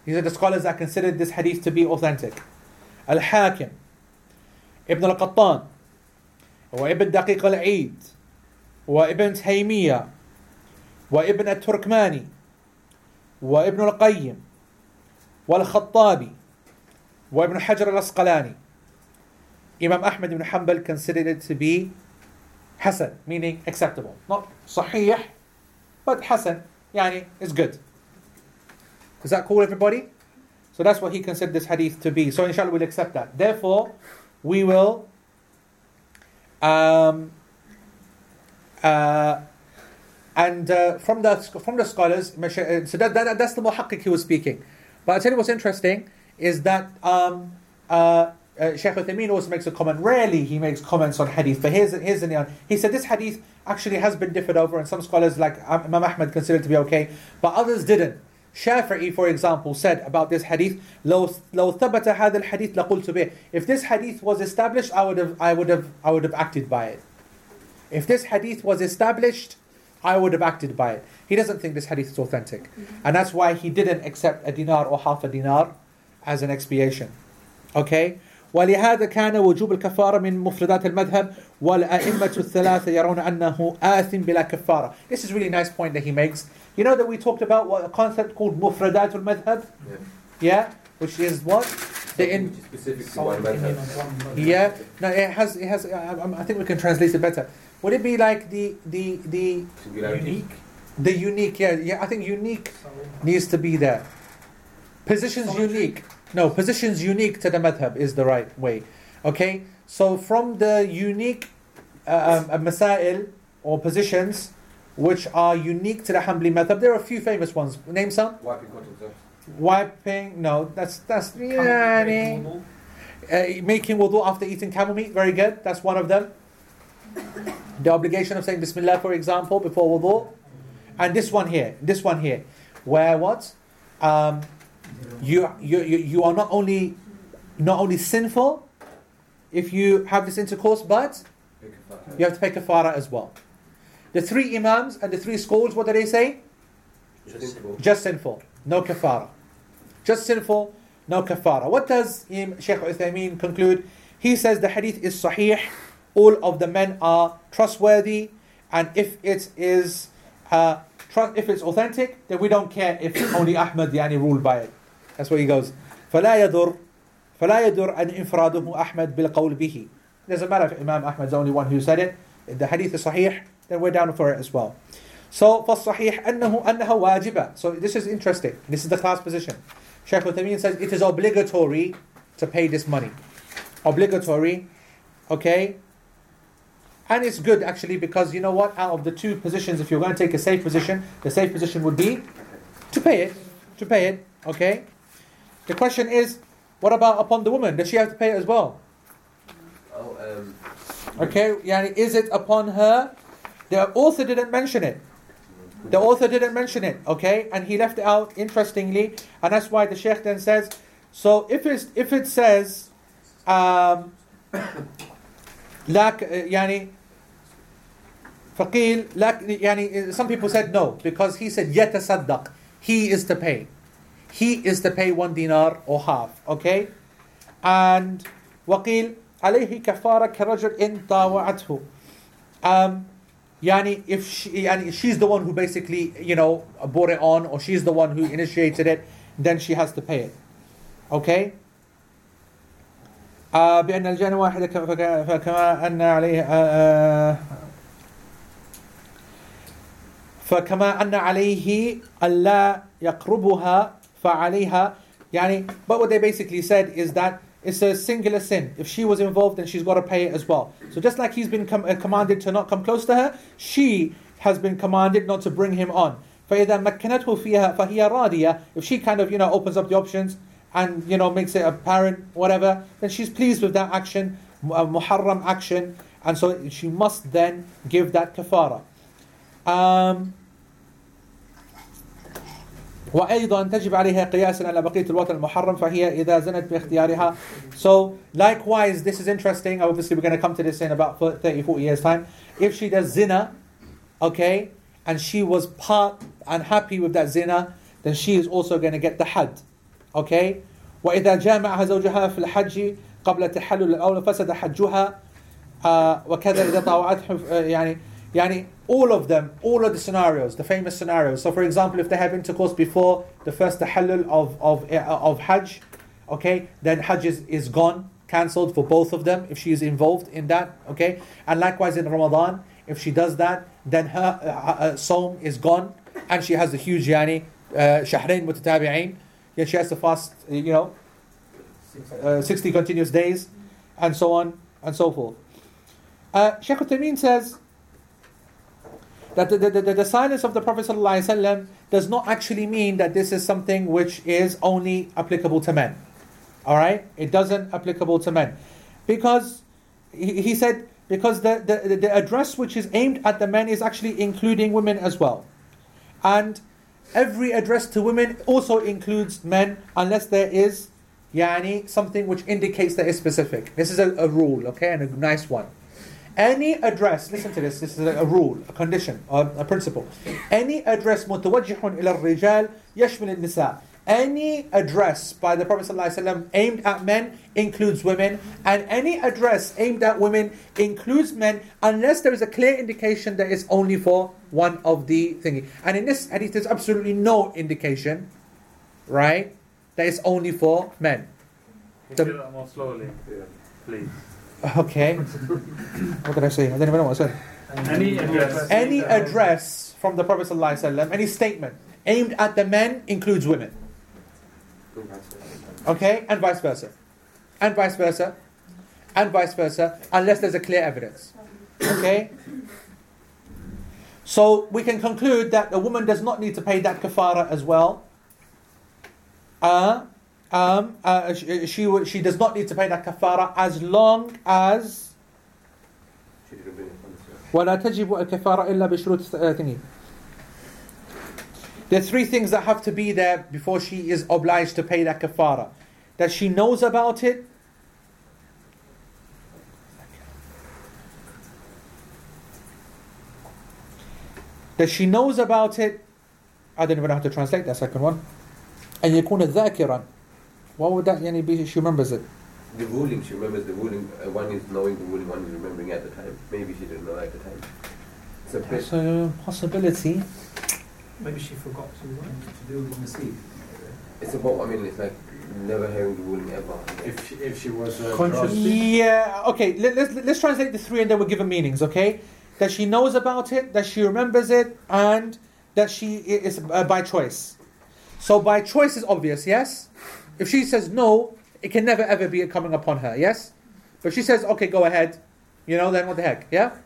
These are the scholars that considered this hadith to be authentic. Al Hakim, Ibn al Qattan, Turkmani, wa Ibn al Qayyim, wa Al Khattabi, wa Ibn Hajar al Asqalani. Imam Ahmad ibn Hanbal considered it to be Hasan, meaning acceptable. Not Sahih, but Hasan, yani is good. Is that cool, everybody? So that's what he considered this hadith to be. So inshallah we'll accept that. Therefore, we will um, uh, and uh, from the from the scholars, so that, that, that's the muhaqqiq he was speaking. But I'll tell you what's interesting is that um, uh, uh, Sheikh Sheikh Uthaymeen also makes a comment. Rarely he makes comments on hadith, but here's here's an on. He said this hadith actually has been differed over, and some scholars like Imam Ahmad considered it to be okay, but others didn't. Shafi'i, for example, said about this hadith, لو لو ثبت هذا الحديث لقلت به. If this hadith was established, I would have I would have I would have acted by it. If this hadith was established, I would have acted by it. He doesn't think this hadith is authentic, mm-hmm. and that's why he didn't accept a dinar or half a dinar as an expiation. Okay. ولهذا كان وجوب الكفارة من مفردات المذهب والأئمة الثلاثة يرون أنه آثم بلا كفارة. This is really nice point that he makes. You know that we talked about what a concept called مفردات المذهب? Yeah. Yeah? Which is what? The in, Specific to one madhab. yeah. No, it has. It has. I, I think we can translate it better. Would it be like the the the Singularity. the unique? Yeah, yeah. I think unique needs to be there. Positions unique. No, positions unique to the madhab is the right way. Okay, so from the unique uh, um, uh, masail or positions which are unique to the Hanbali madhab, there are a few famous ones. Name some. Wiping. Wiping. No, that's that's yani, uh, making wudu after eating camel meat. Very good. That's one of them. The obligation of saying Bismillah, for example, before wudu, and this one here, this one here, where what? Um, you, you, you, are not only not only sinful if you have this intercourse, but Pick a fat. you have to pay kafara as well. The three imams and the three schools, what do they say? Simple. Just sinful, no kafara. Just sinful, no kafara. What does Sheikh Uthaymeen conclude? He says the hadith is sahih, all of the men are trustworthy, and if it is uh, tru- if it's authentic, then we don't care if only Ahmad yani ruled by it. That's where he goes. فلا يضر فلا يضر أن إنفراده أحمد بالقول به. Doesn't matter if Imam Ahmad is the only one who said it. If the hadith is sahih, then we're down for it as well. So فالصحيح أنه أنها واجبة. So this is interesting. This is the class position. Shaykh Uthaymeen says it is obligatory to pay this money. Obligatory, okay? and it's good actually because you know what? Out of the two positions, if you're going to take a safe position, the safe position would be to pay it. To pay it, okay? The question is, what about upon the woman? Does she have to pay it as well? Oh, um, okay, yani is it upon her? The author didn't mention it. The author didn't mention it, okay? And he left it out interestingly, and that's why the Sheikh then says, so if it's if it says um like uh, yani فقيل لك يعني some people said no because he said يتصدق he is to pay he is to pay one dinar or half okay and وقيل عليه كفارة كرجل إن طاوعته um, Yani, if she, yani, she's the one who basically, you know, brought it on, or she's the one who initiated it, then she has to pay it. Okay? آه بأن الجان واحدة ك- فك- فكما أن عليه آه فكما أن عليه ألا يقربها فعليها يعني but what they basically said is that it's a singular sin. If she was involved, then she's got to pay it as well. So just like he's been com- uh, commanded to not come close to her, she has been commanded not to bring him on. فإذا مكنته فيها فهي راضية. If she kind of you know opens up the options and you know makes it apparent, whatever, then she's pleased with that action, uh, muharram action, and so she must then give that kafara. Um, وأيضا تجب عليها قياسا على بقية الوطن المحرم فهي إذا زنت باختيارها So likewise this is interesting obviously we're going to come to this in about 30 40 years time if she does zina okay and she was part and happy with that zina then she is also going to get the had okay وإذا جامعها زوجها في الحج قبل تحلل الأولى فسد حجها آه وكذا إذا طاوعته آه يعني يعني all of them, all of the scenarios, the famous scenarios. So, for example, if they have intercourse before the first tahallul of of uh, of Hajj, okay, then Hajj is, is gone, cancelled for both of them if she is involved in that, okay. And likewise in Ramadan, if she does that, then her uh, uh, Sawm is gone, and she has a huge yani uh, shahrain mutatabi'in. Yeah, she has to fast, uh, you know, uh, 60 continuous days, and so on and so forth. Uh, Sheikh Uthaymeen says that the, the, the, the silence of the Prophet ﷺ does not actually mean that this is something which is only applicable to men. All right? It doesn't applicable to men. Because he, he said, because the, the, the address which is aimed at the men is actually including women as well. And every address to women also includes men unless there is yani, something which indicates that it's specific. This is a, a rule, okay, and a nice one Any address, listen to this, this is a, a rule, a condition, a, a principle. Any address متوجه إلى الرجال يشمل النساء. Any address by the Prophet ﷺ aimed at men includes women, and any address aimed at women includes men, unless there is a clear indication that it's only for one of the thingy. And in this hadith, there's absolutely no indication, right, that it's only for men. Can The- you do that more slowly, please? Okay. what did I say? I don't even know what I said. Any address. Any address from the Prophet ﷺ, any statement aimed at the men includes women. Okay? And vice versa. And vice versa. And vice versa, unless there's a clear evidence. Okay? So we can conclude that a woman does not need to pay that kafara as well. Uh, um, uh, she, she, would- she does not need to pay that kafara as long as ولا تجب الكفارة إلا بشروط ثانية. There are three things that have to be there before she is obliged to pay that kafara. That she knows about it. That she knows about it. I don't even know how to translate that second one. أن يكون ذاكرا. what would that yani be? She remembers it. The ruling, she remembers the ruling. Uh, one is knowing the ruling, one is remembering at the time. Maybe she didn't know at the time. It's a possibility. Maybe she forgot to to do the Nasib. It's about, I mean, it's like never hearing the ruling ever. If she, if she was uh, conscious. Yeah, okay, let, us let's, let's translate the three and then we'll give them meanings, okay? That she knows about it, that she remembers it, and that she is uh, by choice. So by choice is obvious, yes? If she says no, it can never ever be coming upon her. Yes. But she says okay, go ahead. You know, then what the heck? Yeah.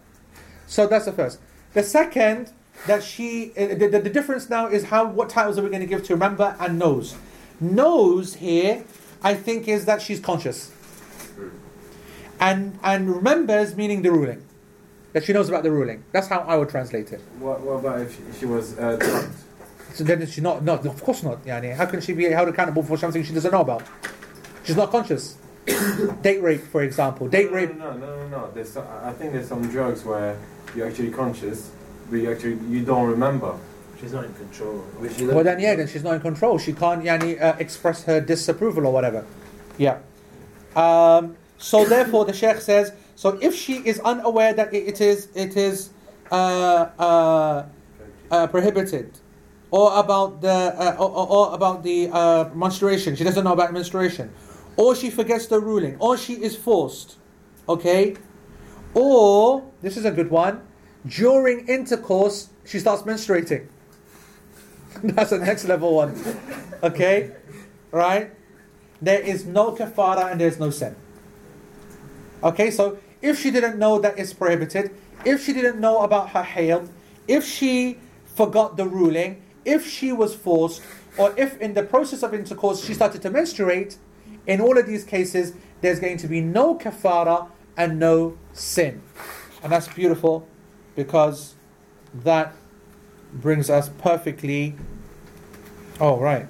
So that's the first. The second that she uh, the, the, the difference now is how what titles are we going to give to remember and knows. Knows here, I think, is that she's conscious and and remembers meaning the ruling. that she knows about the ruling. That's how I would translate it. What, what about if she, she was uh? So then she's not, not, of course not. Yani, how can she be held accountable for something she doesn't know about? She's not conscious. Date rape, for example. Date no, rape. No, no, no, no. no. There's some, I think there's some drugs where you're actually conscious, but you actually you don't remember. She's not in control. Which Well, then, yeah, then she's not in control. She can't yani, uh, express her disapproval or whatever. Yeah. Um, so therefore, the Sheikh says, so if she is unaware that it it is it is uh, uh, uh, prohibited, or about the uh, or, or- about the uh, menstruation, she doesn't know about menstruation, or she forgets the ruling, or she is forced, okay, or this is a good one. During intercourse, she starts menstruating. That's the next level one. Okay? Right? There is no kafara and there's no sin. Okay, so if she didn't know that it's prohibited, if she didn't know about her hail, if she forgot the ruling, if she was forced, or if in the process of intercourse she started to menstruate, in all of these cases, there's going to be no kafara and no sin. And that's beautiful because that brings us perfectly. Oh, right.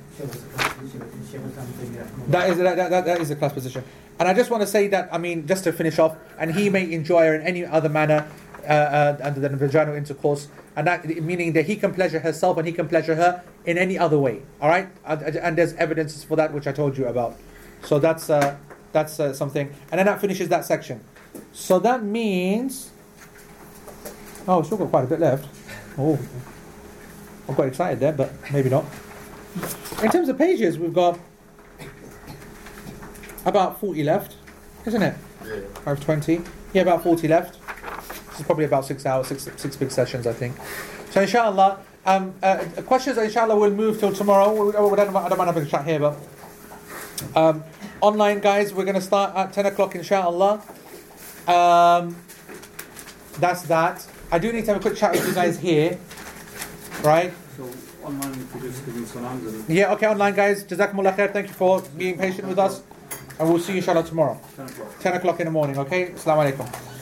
That is that, that, that, is a class position. And I just want to say that I mean just to finish off, and he may enjoy her in any other manner under the vaginal intercourse, and that meaning that he can pleasure herself and he can pleasure her in any other way. All right, and, there's evidences for that which I told you about. So that's uh, that's uh, something, and then that finishes that section. So that means, oh, we've still got quite a bit left. Oh, I'm quite excited there, but maybe not. In terms of pages, we've got about 40 left, isn't it? Yeah. 520. Yeah, about 40 left. Is probably about six hours, six, six big sessions, I think. So, inshallah, um, uh, questions, inshallah, we'll move till tomorrow. We, we don't, I don't mind having a chat here, but um, online, guys, we're going to start at 10 o'clock, inshallah. Um, that's that. I do need to have a quick chat with you guys here, right? So online, just give me Yeah, okay, online, guys. Jazakumullah khair. Thank you for being patient with us. And we'll see you, inshallah, tomorrow. 10 o'clock. 10 o'clock in the morning, okay? Assalamu alaikum.